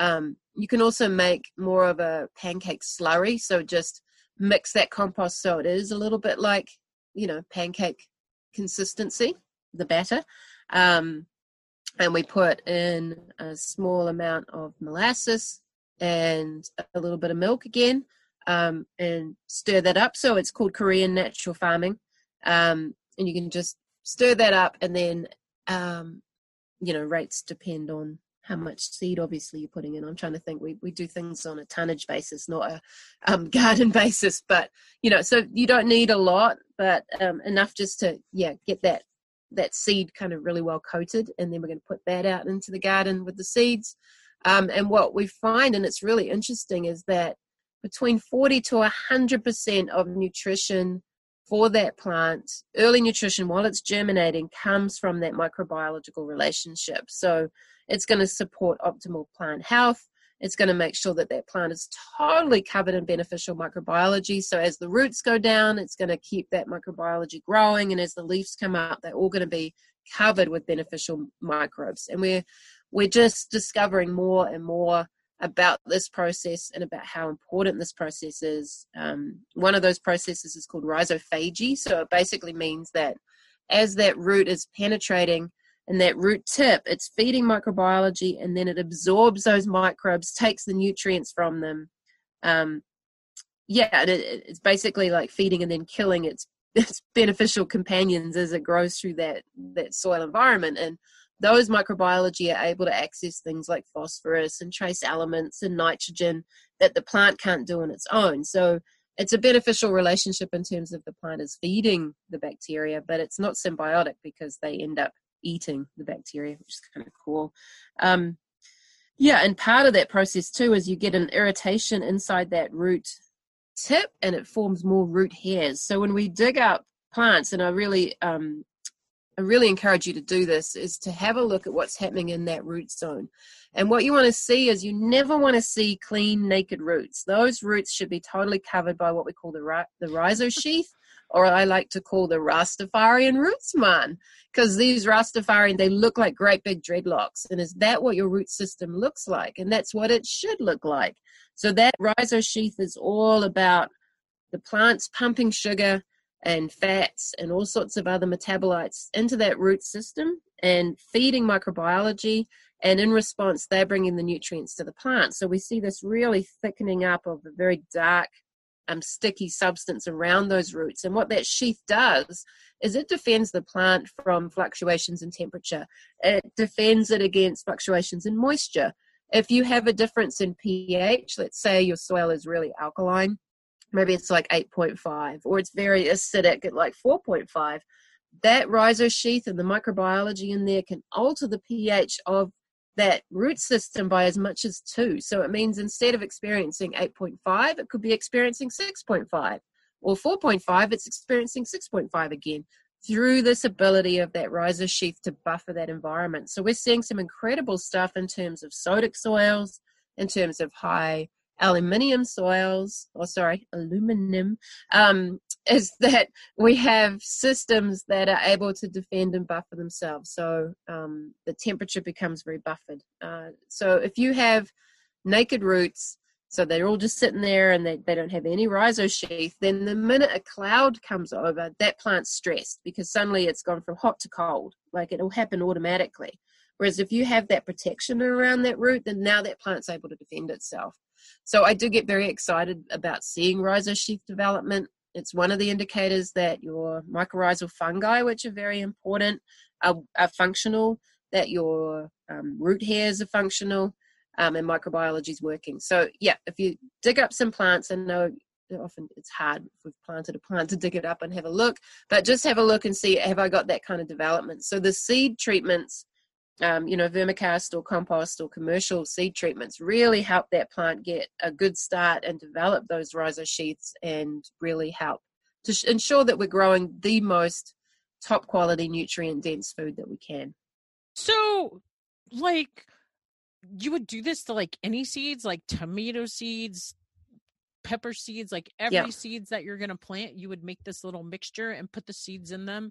Um, you can also make more of a pancake slurry, so just mix that compost so it is a little bit like you know pancake consistency, the batter. Um, and we put in a small amount of molasses and a little bit of milk again um, and stir that up. So it's called Korean natural farming. Um, and you can just stir that up and then, um, you know, rates depend on how much seed obviously you're putting in. I'm trying to think. We, we do things on a tonnage basis, not a um, garden basis. But, you know, so you don't need a lot, but um, enough just to, yeah, get that that seed kind of really well coated, and then we're going to put that out into the garden with the seeds. Um, and what we find, and it's really interesting, is that between 40 to 100% of nutrition for that plant, early nutrition while it's germinating, comes from that microbiological relationship. So it's going to support optimal plant health. It's going to make sure that that plant is totally covered in beneficial microbiology. So as the roots go down, it's going to keep that microbiology growing, and as the leaves come up, they're all going to be covered with beneficial microbes. And we're we're just discovering more and more about this process and about how important this process is. Um, one of those processes is called rhizophagy. So it basically means that as that root is penetrating and that root tip, it's feeding microbiology and then it absorbs those microbes, takes the nutrients from them. Um, yeah, it, it's basically like feeding and then killing its its beneficial companions as it grows through that that soil environment. And those microbiology are able to access things like phosphorus and trace elements and nitrogen that the plant can't do on its own. So it's a beneficial relationship in terms of the plant is feeding the bacteria, but it's not symbiotic because they end up eating the bacteria, which is kind of cool. Um, yeah, and part of that process too is you get an irritation inside that root tip and it forms more root hairs. So when we dig up plants, and I really, um, I really encourage you to do this, is to have a look at what's happening in that root zone. And what you want to see is you never want to see clean, naked roots. Those roots should be totally covered by what we call the, the rhizosheath or I like to call the Rastafarian roots man, because these Rastafarian they look like great big dreadlocks, and is that what your root system looks like? And that's what it should look like. So that rhizosheath is all about the plants pumping sugar and fats and all sorts of other metabolites into that root system and feeding microbiology and in response they're bringing the nutrients to the plant so we see this really thickening up of a very dark um, sticky substance around those roots. And what that sheath does is it defends the plant from fluctuations in temperature. It defends it against fluctuations in moisture. If you have a difference in pH, let's say your soil is really alkaline, maybe it's like 8.5, or it's very acidic at like 4.5, that rhizosheath and the microbiology in there can alter the pH of that root system by as much as two. So it means instead of experiencing 8.5, it could be experiencing 6.5 or 4.5, it's experiencing 6.5 again through this ability of that rhizosheath to buffer that environment. So we're seeing some incredible stuff in terms of sodic soils, in terms of high aluminium soils, or sorry, aluminum, um, is that we have systems that are able to defend and buffer themselves. So um, the temperature becomes very buffered. Uh, so if you have naked roots So they're all just sitting there and they, they don't have any rhizosheath. Then the minute a cloud comes over, that plant's stressed because suddenly it's gone from hot to cold. Like it'll happen automatically. Whereas if you have that protection around that root, then now that plant's able to defend itself. So I do get very excited about seeing rhizosheath development. It's one of the indicators that your mycorrhizal fungi, which are very important, are, are functional, that your um, root hairs are functional, um, and microbiology is working. So yeah, if you dig up some plants, and know often it's hard if we've planted a plant to dig it up and have a look, but just have a look and see have I got that kind of development. So the seed treatments, um, you know, vermicast or compost or commercial seed treatments really help that plant get a good start and develop those rhizosheaths and really help to sh- ensure that we're growing the most top quality nutrient dense food that we can. So, like, you would do this to like any seeds, like tomato seeds, pepper seeds, like every yeah. seeds that you're going to plant, you would make this little mixture and put the seeds in them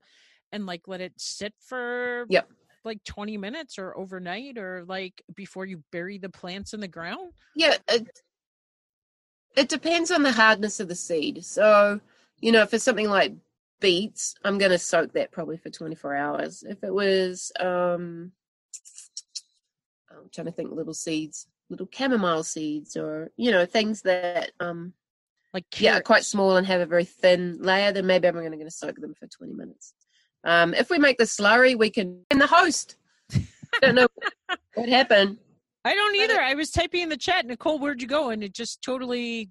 and like let it sit for yep. Like 20 minutes or overnight or like before you bury the plants in the ground? Yeah. It, it depends on the hardness of the seed. So, you know, for something like beets, I'm going to soak that probably for 24 hours. If it was, um, I'm trying to think little seeds, little chamomile seeds, or you know things that um like carrots. yeah, quite small and have a very thin layer. Then maybe I'm going to soak them for 20 minutes. Um, if we make the slurry, we can. And the host, I don't know what happened. I don't either. I was typing in the chat, Nicole, where'd you go? And it just totally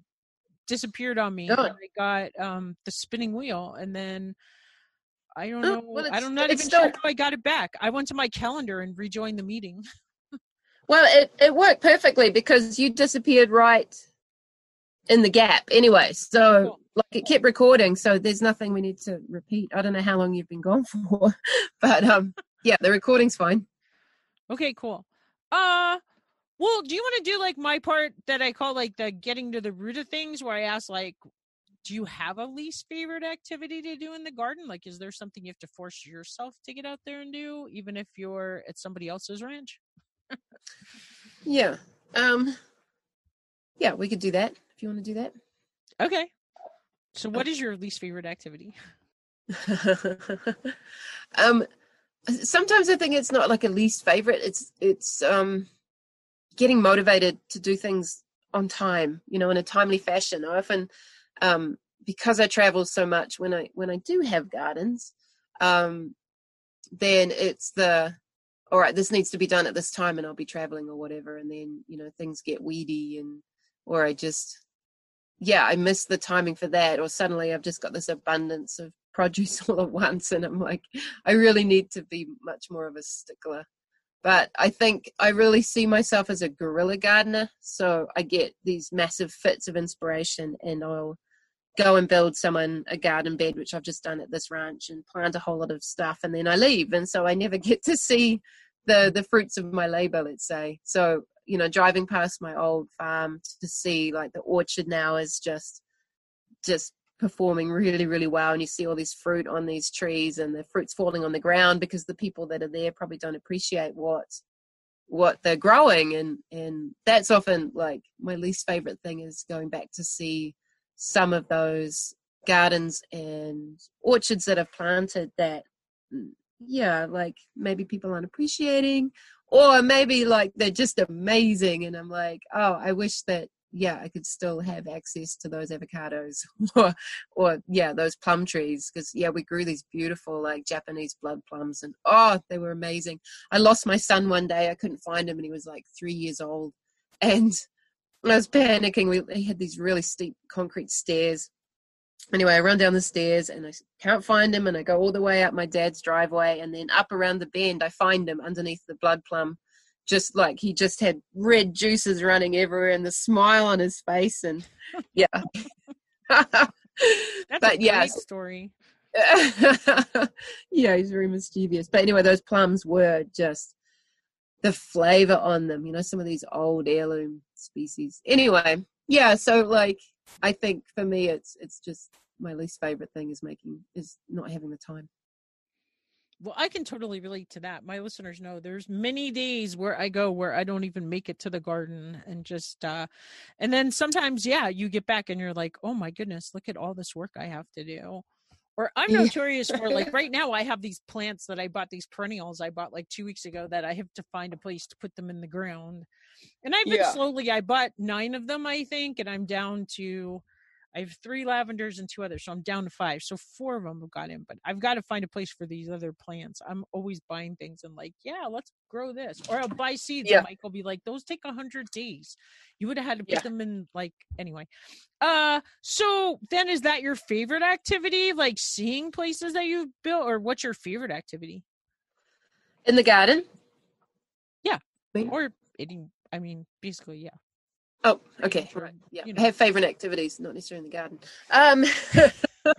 disappeared on me. I got um the spinning wheel, and then I don't oh, know. Well, I'm not even still, sure how I got it back. I went to my calendar and rejoined the meeting. Well, it, it worked perfectly because you disappeared right in the gap anyway. So like it kept recording, so there's nothing we need to repeat. I don't know how long you've been gone for, but um yeah, the recording's fine. Okay, cool. Uh well, do you want to do like my part that I call like the getting to the root of things where I ask like do you have a least favorite activity to do in the garden? Like is there something you have to force yourself to get out there and do even if you're at somebody else's ranch? yeah. Um yeah, we could do that if you want to do that. Okay. So what is your least favorite activity? um sometimes I think it's not like a least favorite. It's it's um getting motivated to do things on time, you know, in a timely fashion. I often um because I travel so much when I when I do have gardens, um then it's the all right, this needs to be done at this time and I'll be traveling or whatever. And then, you know, things get weedy and, or I just, yeah, I miss the timing for that. Or suddenly I've just got this abundance of produce all at once. And I'm like, I really need to be much more of a stickler. But I think I really see myself as a guerrilla gardener. So I get these massive fits of inspiration and I'll go and build someone a garden bed, which I've just done at this ranch, and plant a whole lot of stuff, and then I leave, and so I never get to see the the fruits of my labor. Let's say so. You know, driving past my old farm to see like the orchard now is just just performing really really well and you see all this fruit on these trees and the fruit's falling on the ground because the people that are there probably don't appreciate what what they're growing and and that's often like my least favorite thing is going back to see some of those gardens and orchards that I've planted that, mm, yeah, like maybe people aren't appreciating, or maybe like they're just amazing. And I'm like, oh, I wish that, yeah, I could still have access to those avocados or, or yeah, those plum trees. Cause yeah, we grew these beautiful like Japanese blood plums and oh, they were amazing. I lost my son one day. I couldn't find him and he was like three years old. And I was panicking. We had these really steep concrete stairs. Anyway, I run down the stairs and I can't find him, and I go all the way up my dad's driveway, and then up around the bend, I find him underneath the blood plum, just like he just had red juices running everywhere, and the smile on his face, and yeah. That's but, a yeah, story. yeah, he's very mischievous. But anyway, those plums were just the flavor on them. You know, some of these old heirloom species. Anyway, yeah. So like, I think for me, it's it's just my least favorite thing is making is not having the time. Well, I can totally relate to that. My listeners know there's many days where I go where I don't even make it to the garden and just uh and then sometimes yeah, you get back and you're like, "Oh my goodness, look at all this work I have to do." Or I'm notorious for like right now I have these plants that I bought these perennials I bought like 2 weeks ago that I have to find a place to put them in the ground. And I've been Yeah. slowly I bought 9 of them I think and I'm down to I have three lavenders and two others, so I'm down to five. So four of them have got in, but I've got to find a place for these other plants. I'm always buying things and like, yeah, let's grow this, or I'll buy seeds. Yeah. And Mike will be like, those take a hundred days. You would have had to put Yeah. them in like anyway. Uh, so then is that your favorite activity? Like seeing places that you've built, or what's your favorite activity? In the garden. Yeah. Or eating? I mean, basically, yeah. Oh, okay. Right. Yeah. you I know. have favorite activities, not necessarily in the garden. Um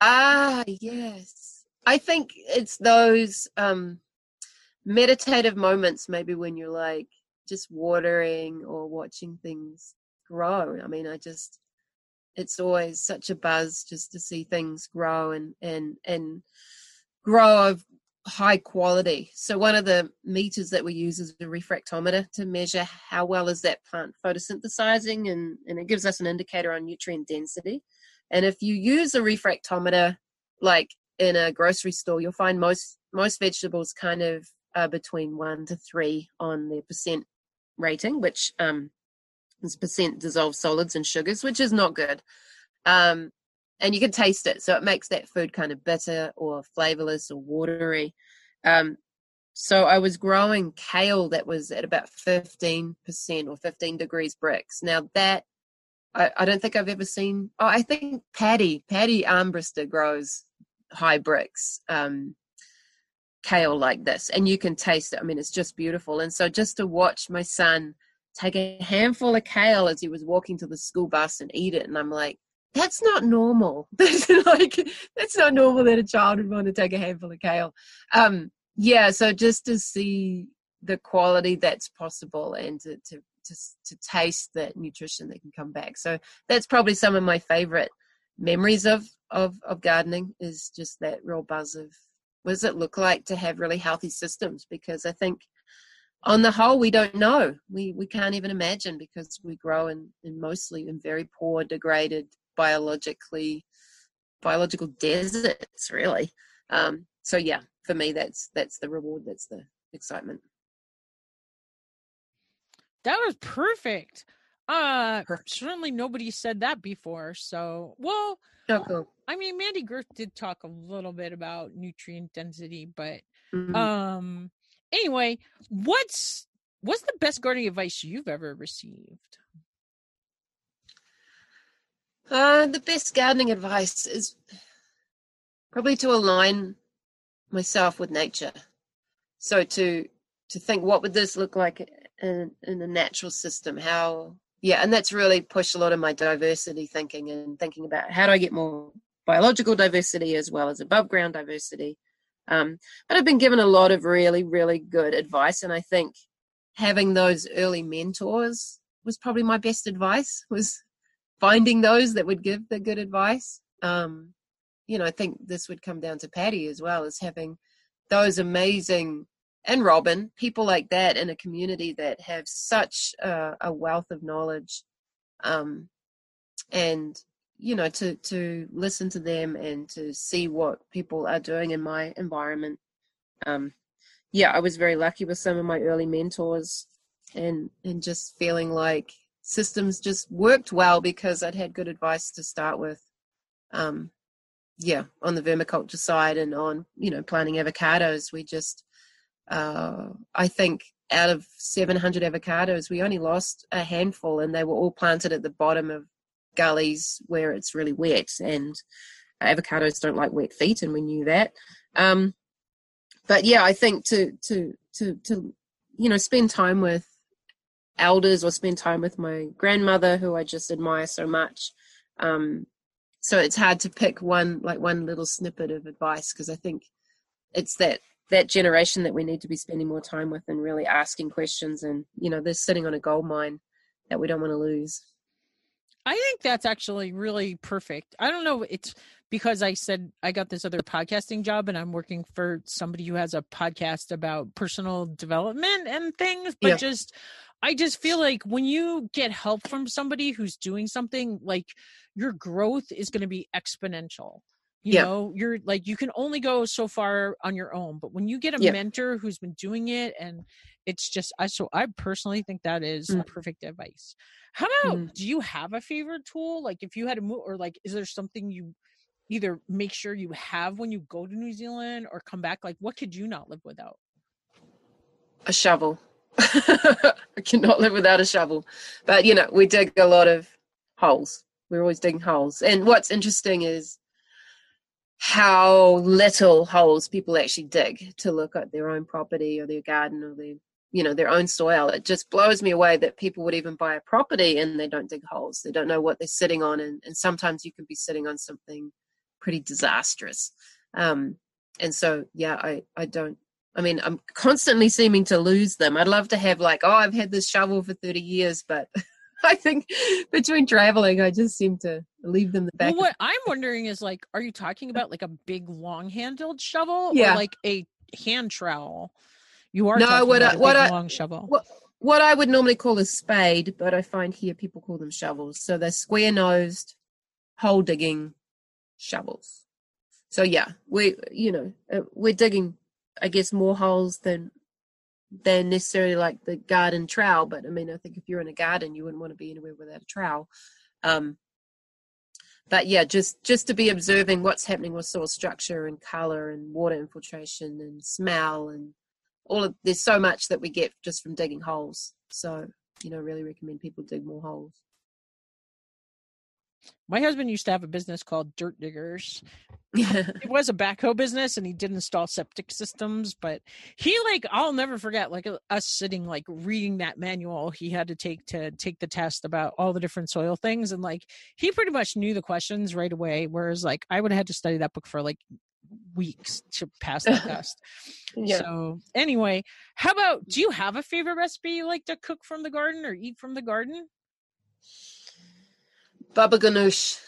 Ah, yes. I think it's those um meditative moments maybe when you're like just watering or watching things grow. I mean, I just it's always such a buzz just to see things grow and and and grow high quality. So one of the meters that we use is a refractometer to measure how well is that plant photosynthesizing and, and it gives us an indicator on nutrient density. And if you use a refractometer like in a grocery store, you'll find most most vegetables kind of are between one to three on their percent rating, which um is percent dissolved solids and sugars, which is not good. Um and you can taste it. So it makes that food kind of bitter or flavorless or watery. Um, so I was growing kale that was at about 15% or 15 degrees Brix. Now that I, I don't think I've ever seen. Oh, I think Patty, Patty Armbruster grows high Brix, um, kale like this, and you can taste it. I mean, it's just beautiful. And so just to watch my son take a handful of kale as he was walking to the school bus and eat it, and I'm like, that's not normal. That's like that's not normal that a child would want to take a handful of kale. Um, yeah, so just to see the quality that's possible and to to to, to taste that nutrition that can come back. So that's probably some of my favorite memories of of of gardening is just that real buzz of what does it look like to have really healthy systems because I think on the whole we don't know we we can't even imagine because we grow in, in mostly in very poor degraded biologically biological deserts really um so yeah for me that's that's the reward that's the excitement That was perfect. Uh, Perfect. certainly nobody said that before. So, well, oh cool I mean, Mandy Girth did talk a little bit about nutrient density, but Mhm. um, anyway, what's what's the best gardening advice you've ever received? Uh, the best gardening advice is probably to align myself with nature. So to to think what would this look like in in a natural system? How yeah, and that's really pushed a lot of my diversity thinking and thinking about how do I get more biological diversity as well as above ground diversity. Um, but I've been given a lot of really, really good advice, and I think having those early mentors was probably my best advice. Was finding those that would give the good advice. Um, you know, I think this would come down to Patty as well as having those amazing and Robin people like that in a community that have such a, a wealth of knowledge, um, and you know to to listen to them and to see what people are doing in my environment. Um, yeah, I was very lucky with some of my early mentors, and and just feeling like systems just worked well because I'd had good advice to start with. Um, yeah, on the vermiculture side and on you know planting avocados, we just uh, I think out of 700 avocados, we only lost a handful, and they were all planted at the bottom of gullies where it's really wet, and avocados don't like wet feet, and we knew that. Um, but yeah, I think to to to to you know spend time with elders or spend time with my grandmother who I just admire so much. Um, so it's hard to pick one like one little snippet of advice because I think it's that that generation that we need to be spending more time with and really asking questions and you know they're sitting on a gold mine that we don't want to lose. I think that's actually really perfect. I don't know. It's because I said I got this other podcasting job and I'm working for somebody who has a podcast about personal development and things, but Yeah. just I just feel like when you get help from somebody who's doing something, like your growth is going to be exponential. You Yeah. know, you're like you can only go so far on your own, but when you get a Yeah. mentor who's been doing it and it's just I so I personally think that is Mm. perfect advice. How about Mhm. do you have a favorite tool? Like if you had to move or like is there something you either make sure you have when you go to New Zealand or come back? Like what could you not live without? a shovel. I cannot live without a shovel. But you know, we dig a lot of holes. We're always digging holes. And what's interesting is how little holes people actually dig to look at their own property or their garden or their you know their own soil. It just blows me away that people would even buy a property and they don't dig holes. They don't know what they're sitting on and, and sometimes you can be sitting on something pretty disastrous. Um and so yeah, I I don't I mean, I'm constantly seeming to lose them. I'd love to have like, oh, I've had this shovel for 30 years, but I think between traveling, I just seem to leave them the back. Well, what I'm wondering is like, are you talking about like a big long handled shovel Yeah. or like a hand trowel? You are No, talking what about I- a what I- long shovel. what, what I would normally call a spade, but I find here people call them shovels. So they're square nosed, hole digging shovels. So yeah, we, you know, uh, we're digging, I guess, more holes than than necessarily like the garden trowel. But I mean, I think if you're in a garden, you wouldn't want to be anywhere without a trowel. Um, but yeah, just just to be observing what's happening with soil structure and color and water infiltration and smell and all of there's so much that we get just from digging holes. So you know, really recommend people dig more holes. My husband used to have a business called Dirt Diggers. It was a backhoe business and he did install septic systems, but he like I'll never forget like uh, us sitting like reading that manual he had to take to take the test about all the different soil things and like he pretty much knew the questions right away whereas like I would have had to study that book for like weeks to pass that test. yeah. So anyway, how about do you have a favorite recipe you like to cook from the garden or eat from the garden? Baba ganoush.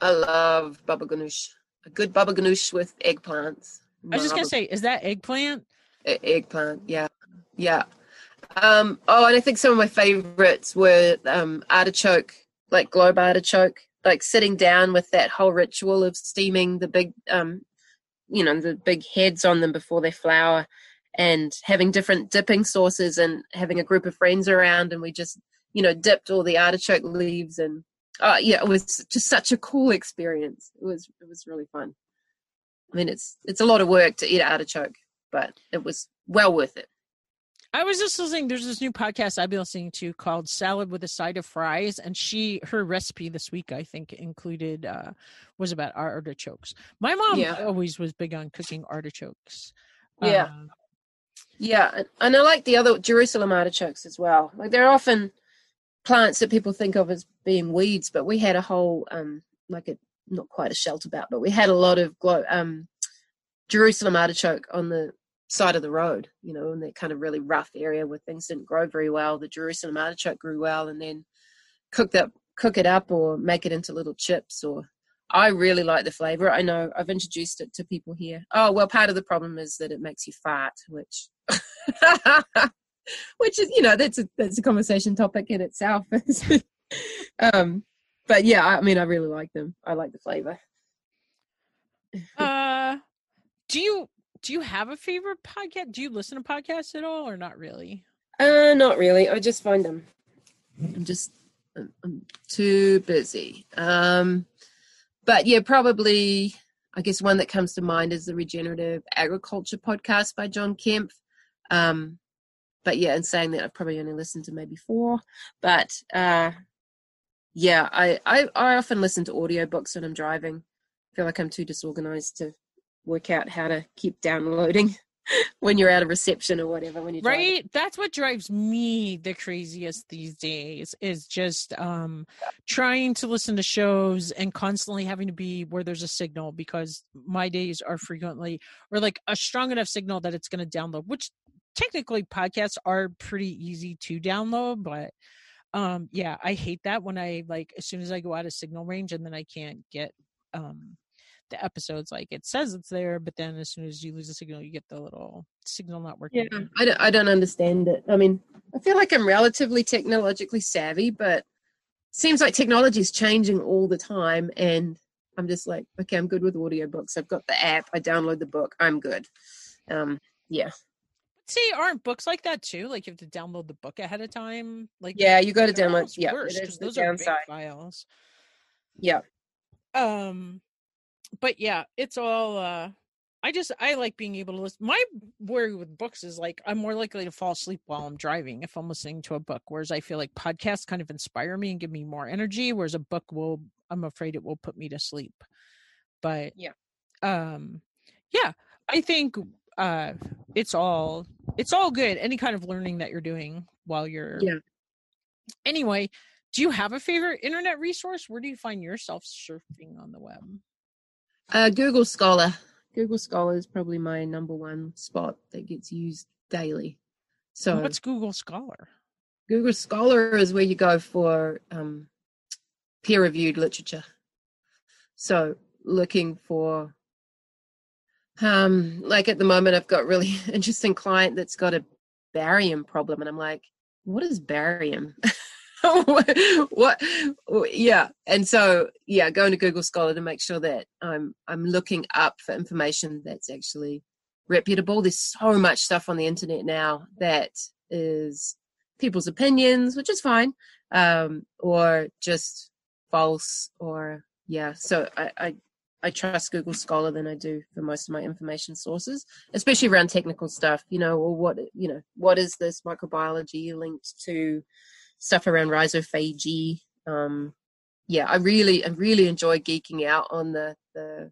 I love baba ganoush. A good baba ganoush with eggplants. I was just gonna say, is that eggplant? E- eggplant. Yeah, yeah. Um, oh, and I think some of my favorites were um, artichoke, like globe artichoke, like sitting down with that whole ritual of steaming the big, um, you know, the big heads on them before they flower, and having different dipping sauces, and having a group of friends around, and we just, you know, dipped all the artichoke leaves, and uh, yeah, it was just such a cool experience. It was, it was really fun. I mean, it's it's a lot of work to eat artichoke, but it was well worth it. I was just listening. There's this new podcast I've been listening to called Salad with a Side of Fries, and she her recipe this week I think included uh was about artichokes. My mom Yeah. always was big on cooking artichokes. Yeah. Um, Yeah, and- and I like the other Jerusalem artichokes as well. Like they're often plants that people think of as being weeds, but we had a whole um like a not quite a shelter about, but we had a lot of um Jerusalem artichoke on the side of the road, you know, in that kind of really rough area where things didn't grow very well. The Jerusalem artichoke grew well, and then cook that cook it up or make it into little chips or I really like the flavor. I know I've introduced it to people here. Oh, well, part of the problem is that it makes you fart, which which is, you know, that's a that's a conversation topic in itself. um but yeah, I mean I really like them. I like the flavor. uh, do you do you have a favorite podcast? Do you listen to podcasts at all, or not really? Uh not really. I just find them I'm just I'm, I'm too busy. Um but yeah, probably I guess one that comes to mind is the Regenerative Agriculture podcast by John Kempf. Um, but yeah, in saying that, I've probably only listened to maybe four. But uh, yeah, I, I I often listen to audiobooks when I'm driving. I feel like I'm too disorganized to work out how to keep downloading when you're out of reception or whatever. When driving. right that's what drives me the craziest these days is just um trying to listen to shows and constantly having to be where there's a signal because my days are frequently or like a strong enough signal that it's going to download which technically podcasts are pretty easy to download but um yeah i hate that when i like as soon as i go out of signal range and then i can't get um the episodes like it says it's there, but then as soon as you lose the signal, you get the little signal not working. Yeah, I don't, I don't understand it. I mean, I feel like I'm relatively technologically savvy, but seems like technology is changing all the time, and I'm just like, okay, I'm good with audiobooks. I've got the app. I download the book. I'm good. Um, yeah. See, aren't books like that too? Like you have to download the book ahead of time. Like yeah, you got to download. Yeah, worse it is the those are big downside. files. Yeah, Um, but yeah, it's all. uh I just I like being able to listen. My worry with books is like I'm more likely to fall asleep while I'm driving if I'm listening to a book. Whereas I feel like podcasts kind of inspire me and give me more energy. Whereas a book will, I'm afraid it will put me to sleep. But Yeah. um, yeah, I think uh, it's all it's all good. Any kind of learning that you're doing while you're Yeah. Anyway, do you have a favorite internet resource? Where do you find yourself surfing on the web? uh, Google Scholar. Google Scholar is probably my number one spot that gets used daily. So What's Google Scholar? Google Scholar is where you go for um, peer-reviewed literature. So looking for, um, like at the moment, I've got really interesting client that's got a barium problem, and I'm like, what is barium? what, what? Yeah, and so yeah, going to Google Scholar to make sure that I'm I'm looking up for information that's actually reputable. There's so much stuff on the internet now that is people's opinions, which is fine, um, or just false, or yeah. So I, I I trust Google Scholar than I do for most of my information sources, especially around technical stuff. You know, or what you know, what is this microbiology linked to stuff around rhizophagy? Um, yeah, I really I really enjoy geeking out on the the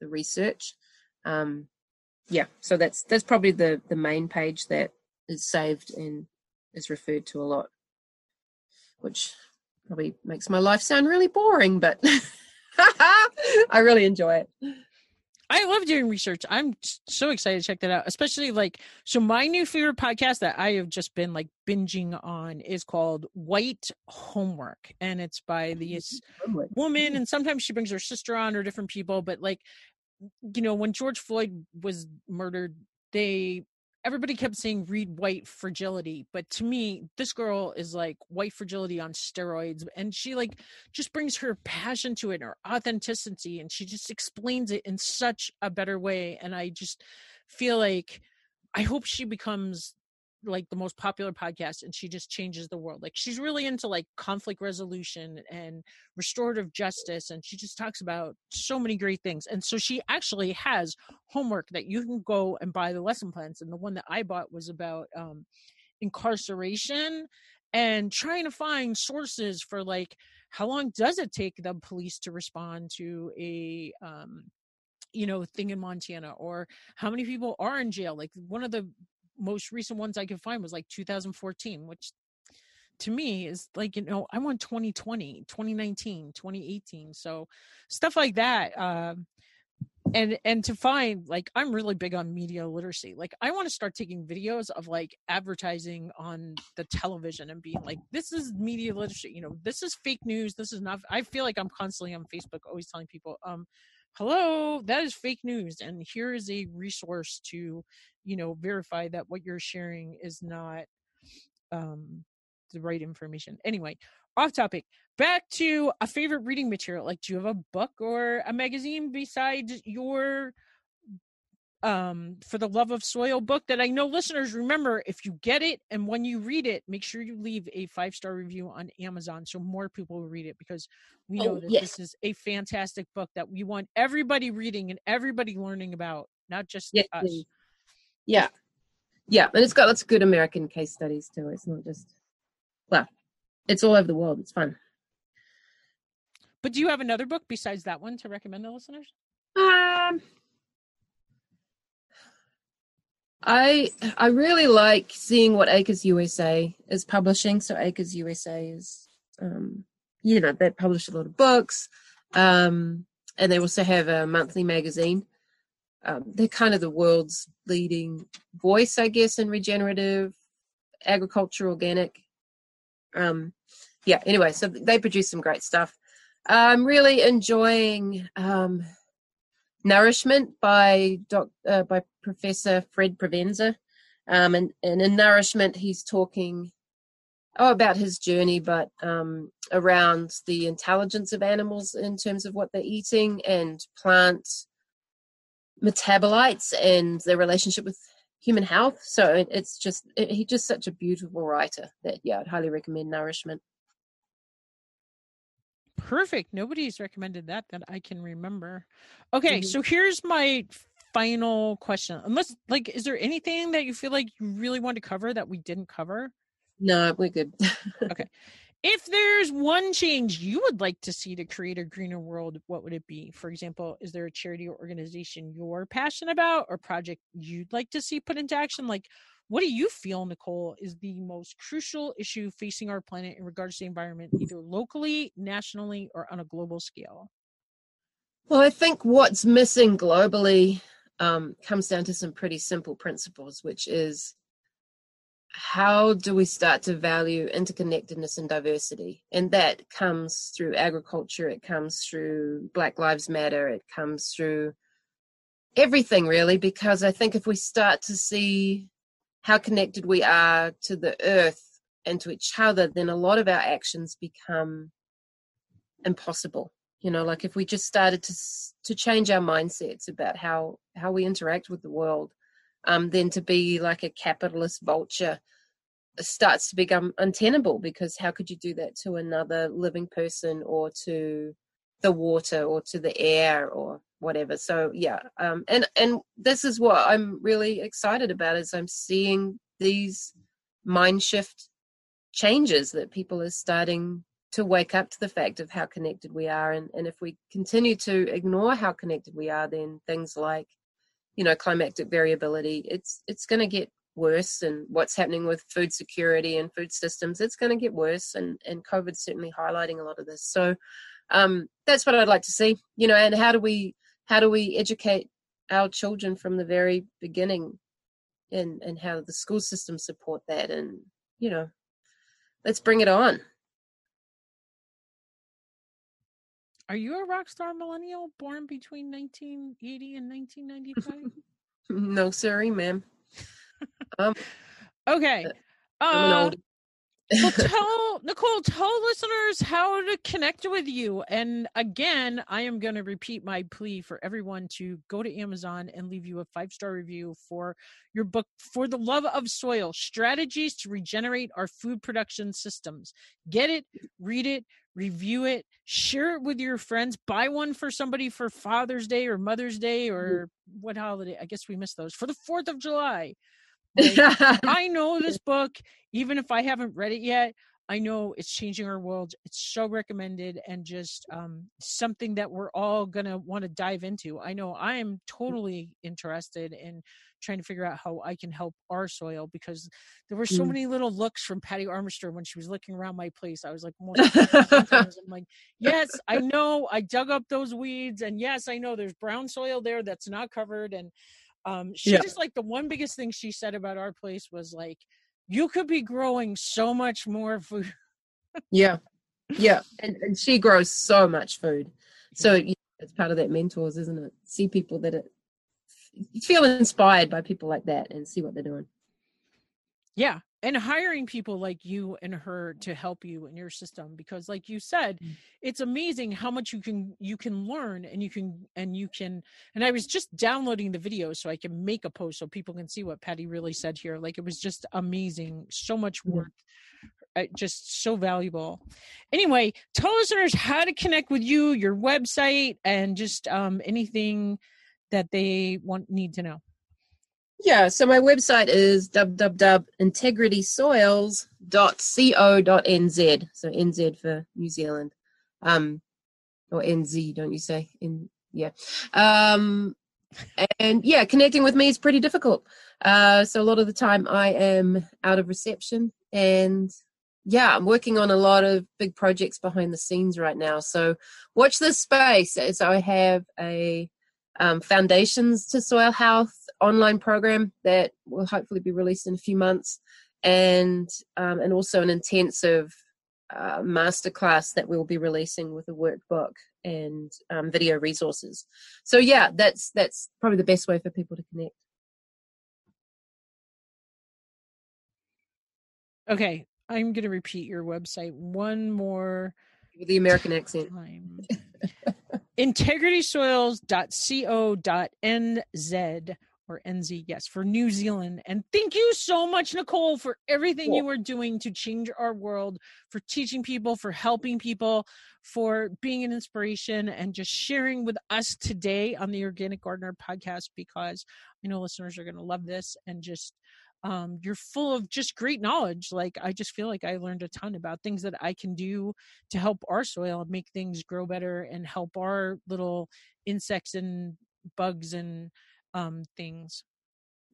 the research. Um, yeah, so that's that's probably the the main page that is saved and is referred to a lot, which probably makes my life sound really boring, but I really enjoy it. I love doing research. I'm so excited to check that out, especially like so my new favorite podcast that I have just been like binging on is called White Homework and it's by oh, this woman and sometimes she brings her sister on or different people but like you know when George Floyd was murdered they everybody kept saying read white fragility but to me this girl is like white fragility on steroids and she like just brings her passion to it her authenticity and she just explains it in such a better way and i just feel like i hope she becomes like the most popular podcast and she just changes the world like she's really into like conflict resolution and restorative justice and she just talks about so many great things and so she actually has homework that you can go and buy the lesson plans and the one that i bought was about um incarceration and trying to find sources for like how long does it take the police to respond to a um you know thing in montana or how many people are in jail like one of the most recent ones i could find was like 2014 which to me is like you know i want 2020 2019 2018 so stuff like that um and and to find like i'm really big on media literacy like i want to start taking videos of like advertising on the television and being like this is media literacy you know this is fake news this is not i feel like i'm constantly on facebook always telling people um hello that is fake news and here is a resource to you know verify that what you're sharing is not um the right information. Anyway off topic back to a favorite reading material like do you have a book or a magazine besides your um for the love of soil book that i know listeners remember if you get it and when you read it make sure you leave a five star review on amazon so more people will read it because we know Oh, that yes. this is a fantastic book that we want everybody reading and everybody learning about not just Yes, us please. Yeah. Yeah. And it's got lots of good American case studies too. It's not just, well, it's all over the world. It's fun. but do you have another book besides that one to recommend to listeners Um, I I really like seeing what Acres USA is publishing. So Acres USA is, um, you know, they publish a lot of books, um, and they also have a monthly magazine. Um, they're kind of the world's leading voice, I guess, in regenerative agriculture, organic. Um, yeah. Anyway, so they produce some great stuff. I'm really enjoying um, Nourishment by doc, uh, by Professor Fred Provenza. Um, and, and in Nourishment, he's talking oh about his journey, but um, around the intelligence of animals in terms of what they're eating and plant metabolites and their relationship with human health. So it's just he's just such a beautiful writer that yeah, I'd highly recommend Nourishment. Perfect. Nobody's recommended that that I can remember. Okay, mm-hmm. so here's my final question. Unless like is there anything that you feel like you really want to cover that we didn't cover? No, we're good. okay. If there's one change you would like to see to create a greener world, what would it be? For example, is there a charity or organization you're passionate about or project you'd like to see put into action? Like, what do you feel, Nicole, is the most crucial issue facing our planet in regards to the environment, either locally, nationally, or on a global scale? Well, I think what's missing globally um, comes down to some pretty simple principles, which is how do we start to value interconnectedness and diversity? And that comes through agriculture, it comes through Black Lives Matter, it comes through everything really, because I think if we start to see how connected we are to the earth and to each other, then a lot of our actions become impossible. You know, like if we just started to to change our mindsets about how how we interact with the world, um, then to be like a capitalist vulture starts to become untenable because how could you do that to another living person or to the water or to the air or whatever. So yeah um, and and this is what i'm really excited about is i'm seeing these mind shift changes that people are starting to wake up to the fact of how connected we are. And, and if we continue to ignore how connected we are then things like you know climatic variability it's it's going to get worse. And what's happening with food security and food systems it's going to get worse. And and covid's certainly highlighting a lot of this. So um that's what i'd like to see you know and how do we how do we educate our children from the very beginning and and how the school system support that and you know let's bring it on. Are you a rock star millennial born between 1980 and 1995 no sorry ma'am. Um, okay. Uh, well, tell Nicole, tell listeners how to connect with you. And again, I am going to repeat my plea for everyone to go to Amazon and leave you a five star review for your book, For the Love of Soil Strategies to Regenerate Our Food Production Systems. Get it, read it, review it, share it with your friends, buy one for somebody for Father's Day or Mother's Day mm. or what holiday? I guess we missed those for the 4th of July. I know this book, even if I haven't read it yet. I know it's changing our world. It's so recommended and just um, something that we're all going to want to dive into. I know I am totally interested in trying to figure out how I can help our soil because there were so mm. many little looks from Patty Armister when she was looking around my place. I was like, I'm like, yes, I know I dug up those weeds, and yes, I know there's brown soil there that's not covered, and um, she yeah. just like the one biggest thing she said about our place was like, you could be growing so much more food. yeah, yeah, and, and she grows so much food. So yeah, it's part of that mentors, isn't it? See people that it, feel inspired by people like that and see what they're doing. Yeah, and hiring people like you and her to help you in your system because like you said mm. it's amazing how much you can you can learn and you can and you can and i was just downloading the video so i can make a post so people can see what patty really said here. Like it was just amazing so much work uh, just so valuable. Anyway tell listeners how to connect with you your website and just um, anything that they want need to know yeah, so my website is www.integritysoils.co.nz. So NZ for New Zealand. Um or NZ, don't you say? In yeah. Um and yeah, connecting with me is pretty difficult. Uh so a lot of the time I am out of reception and yeah, I'm working on a lot of big projects behind the scenes right now. So watch this space. So I have a um, Foundations to Soil Health online program that will hopefully be released in a few months, and um, and also an intensive uh, masterclass that we'll be releasing with a workbook and um, video resources. So yeah, that's that's probably the best way for people to connect. Okay, I'm going to repeat your website one more with the American accent. integritysoils.co.nz or NZ, yes, for New Zealand. And thank you so much, Nicole, for everything you are doing to change our world, for teaching people, for helping people, for being an inspiration, and just sharing with us today on the Organic Gardener podcast because I know listeners are going to love this and just um, you're full of just great knowledge. Like I just feel like I learned a ton about things that I can do to help our soil and make things grow better and help our little insects and bugs and um, things.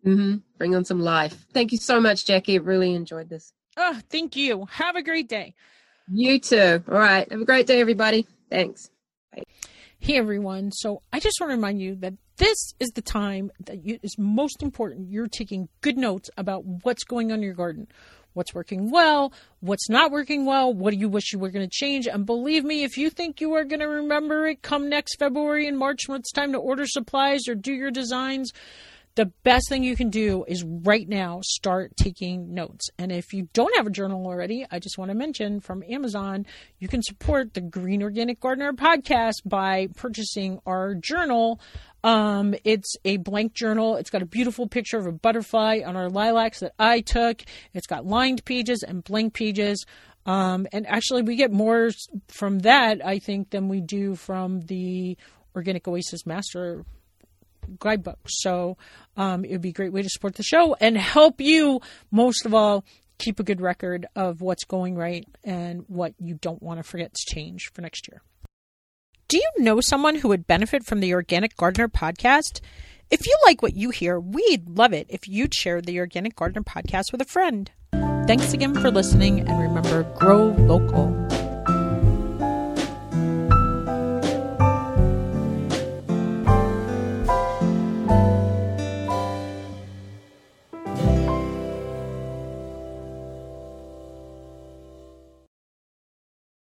Mm-hmm. Bring on some life. Thank you so much, Jackie. I really enjoyed this. Oh, thank you. Have a great day. You too. All right. Have a great day, everybody. Thanks. Hey, everyone. So I just want to remind you that this is the time that you, is most important. You're taking good notes about what's going on in your garden, what's working well, what's not working well, what do you wish you were going to change. And believe me, if you think you are going to remember it come next February and March when it's time to order supplies or do your designs, the best thing you can do is right now start taking notes. And if you don't have a journal already, I just want to mention from Amazon, you can support the Green Organic Gardener podcast by purchasing our journal. Um, it's a blank journal. It's got a beautiful picture of a butterfly on our lilacs that I took. It's got lined pages and blank pages. Um, and actually, we get more from that, I think, than we do from the Organic Oasis Master guidebook. So um, it would be a great way to support the show and help you, most of all, keep a good record of what's going right and what you don't want to forget to change for next year. Do you know someone who would benefit from the Organic Gardener podcast? If you like what you hear, we'd love it if you'd share the Organic Gardener podcast with a friend. Thanks again for listening, and remember grow local.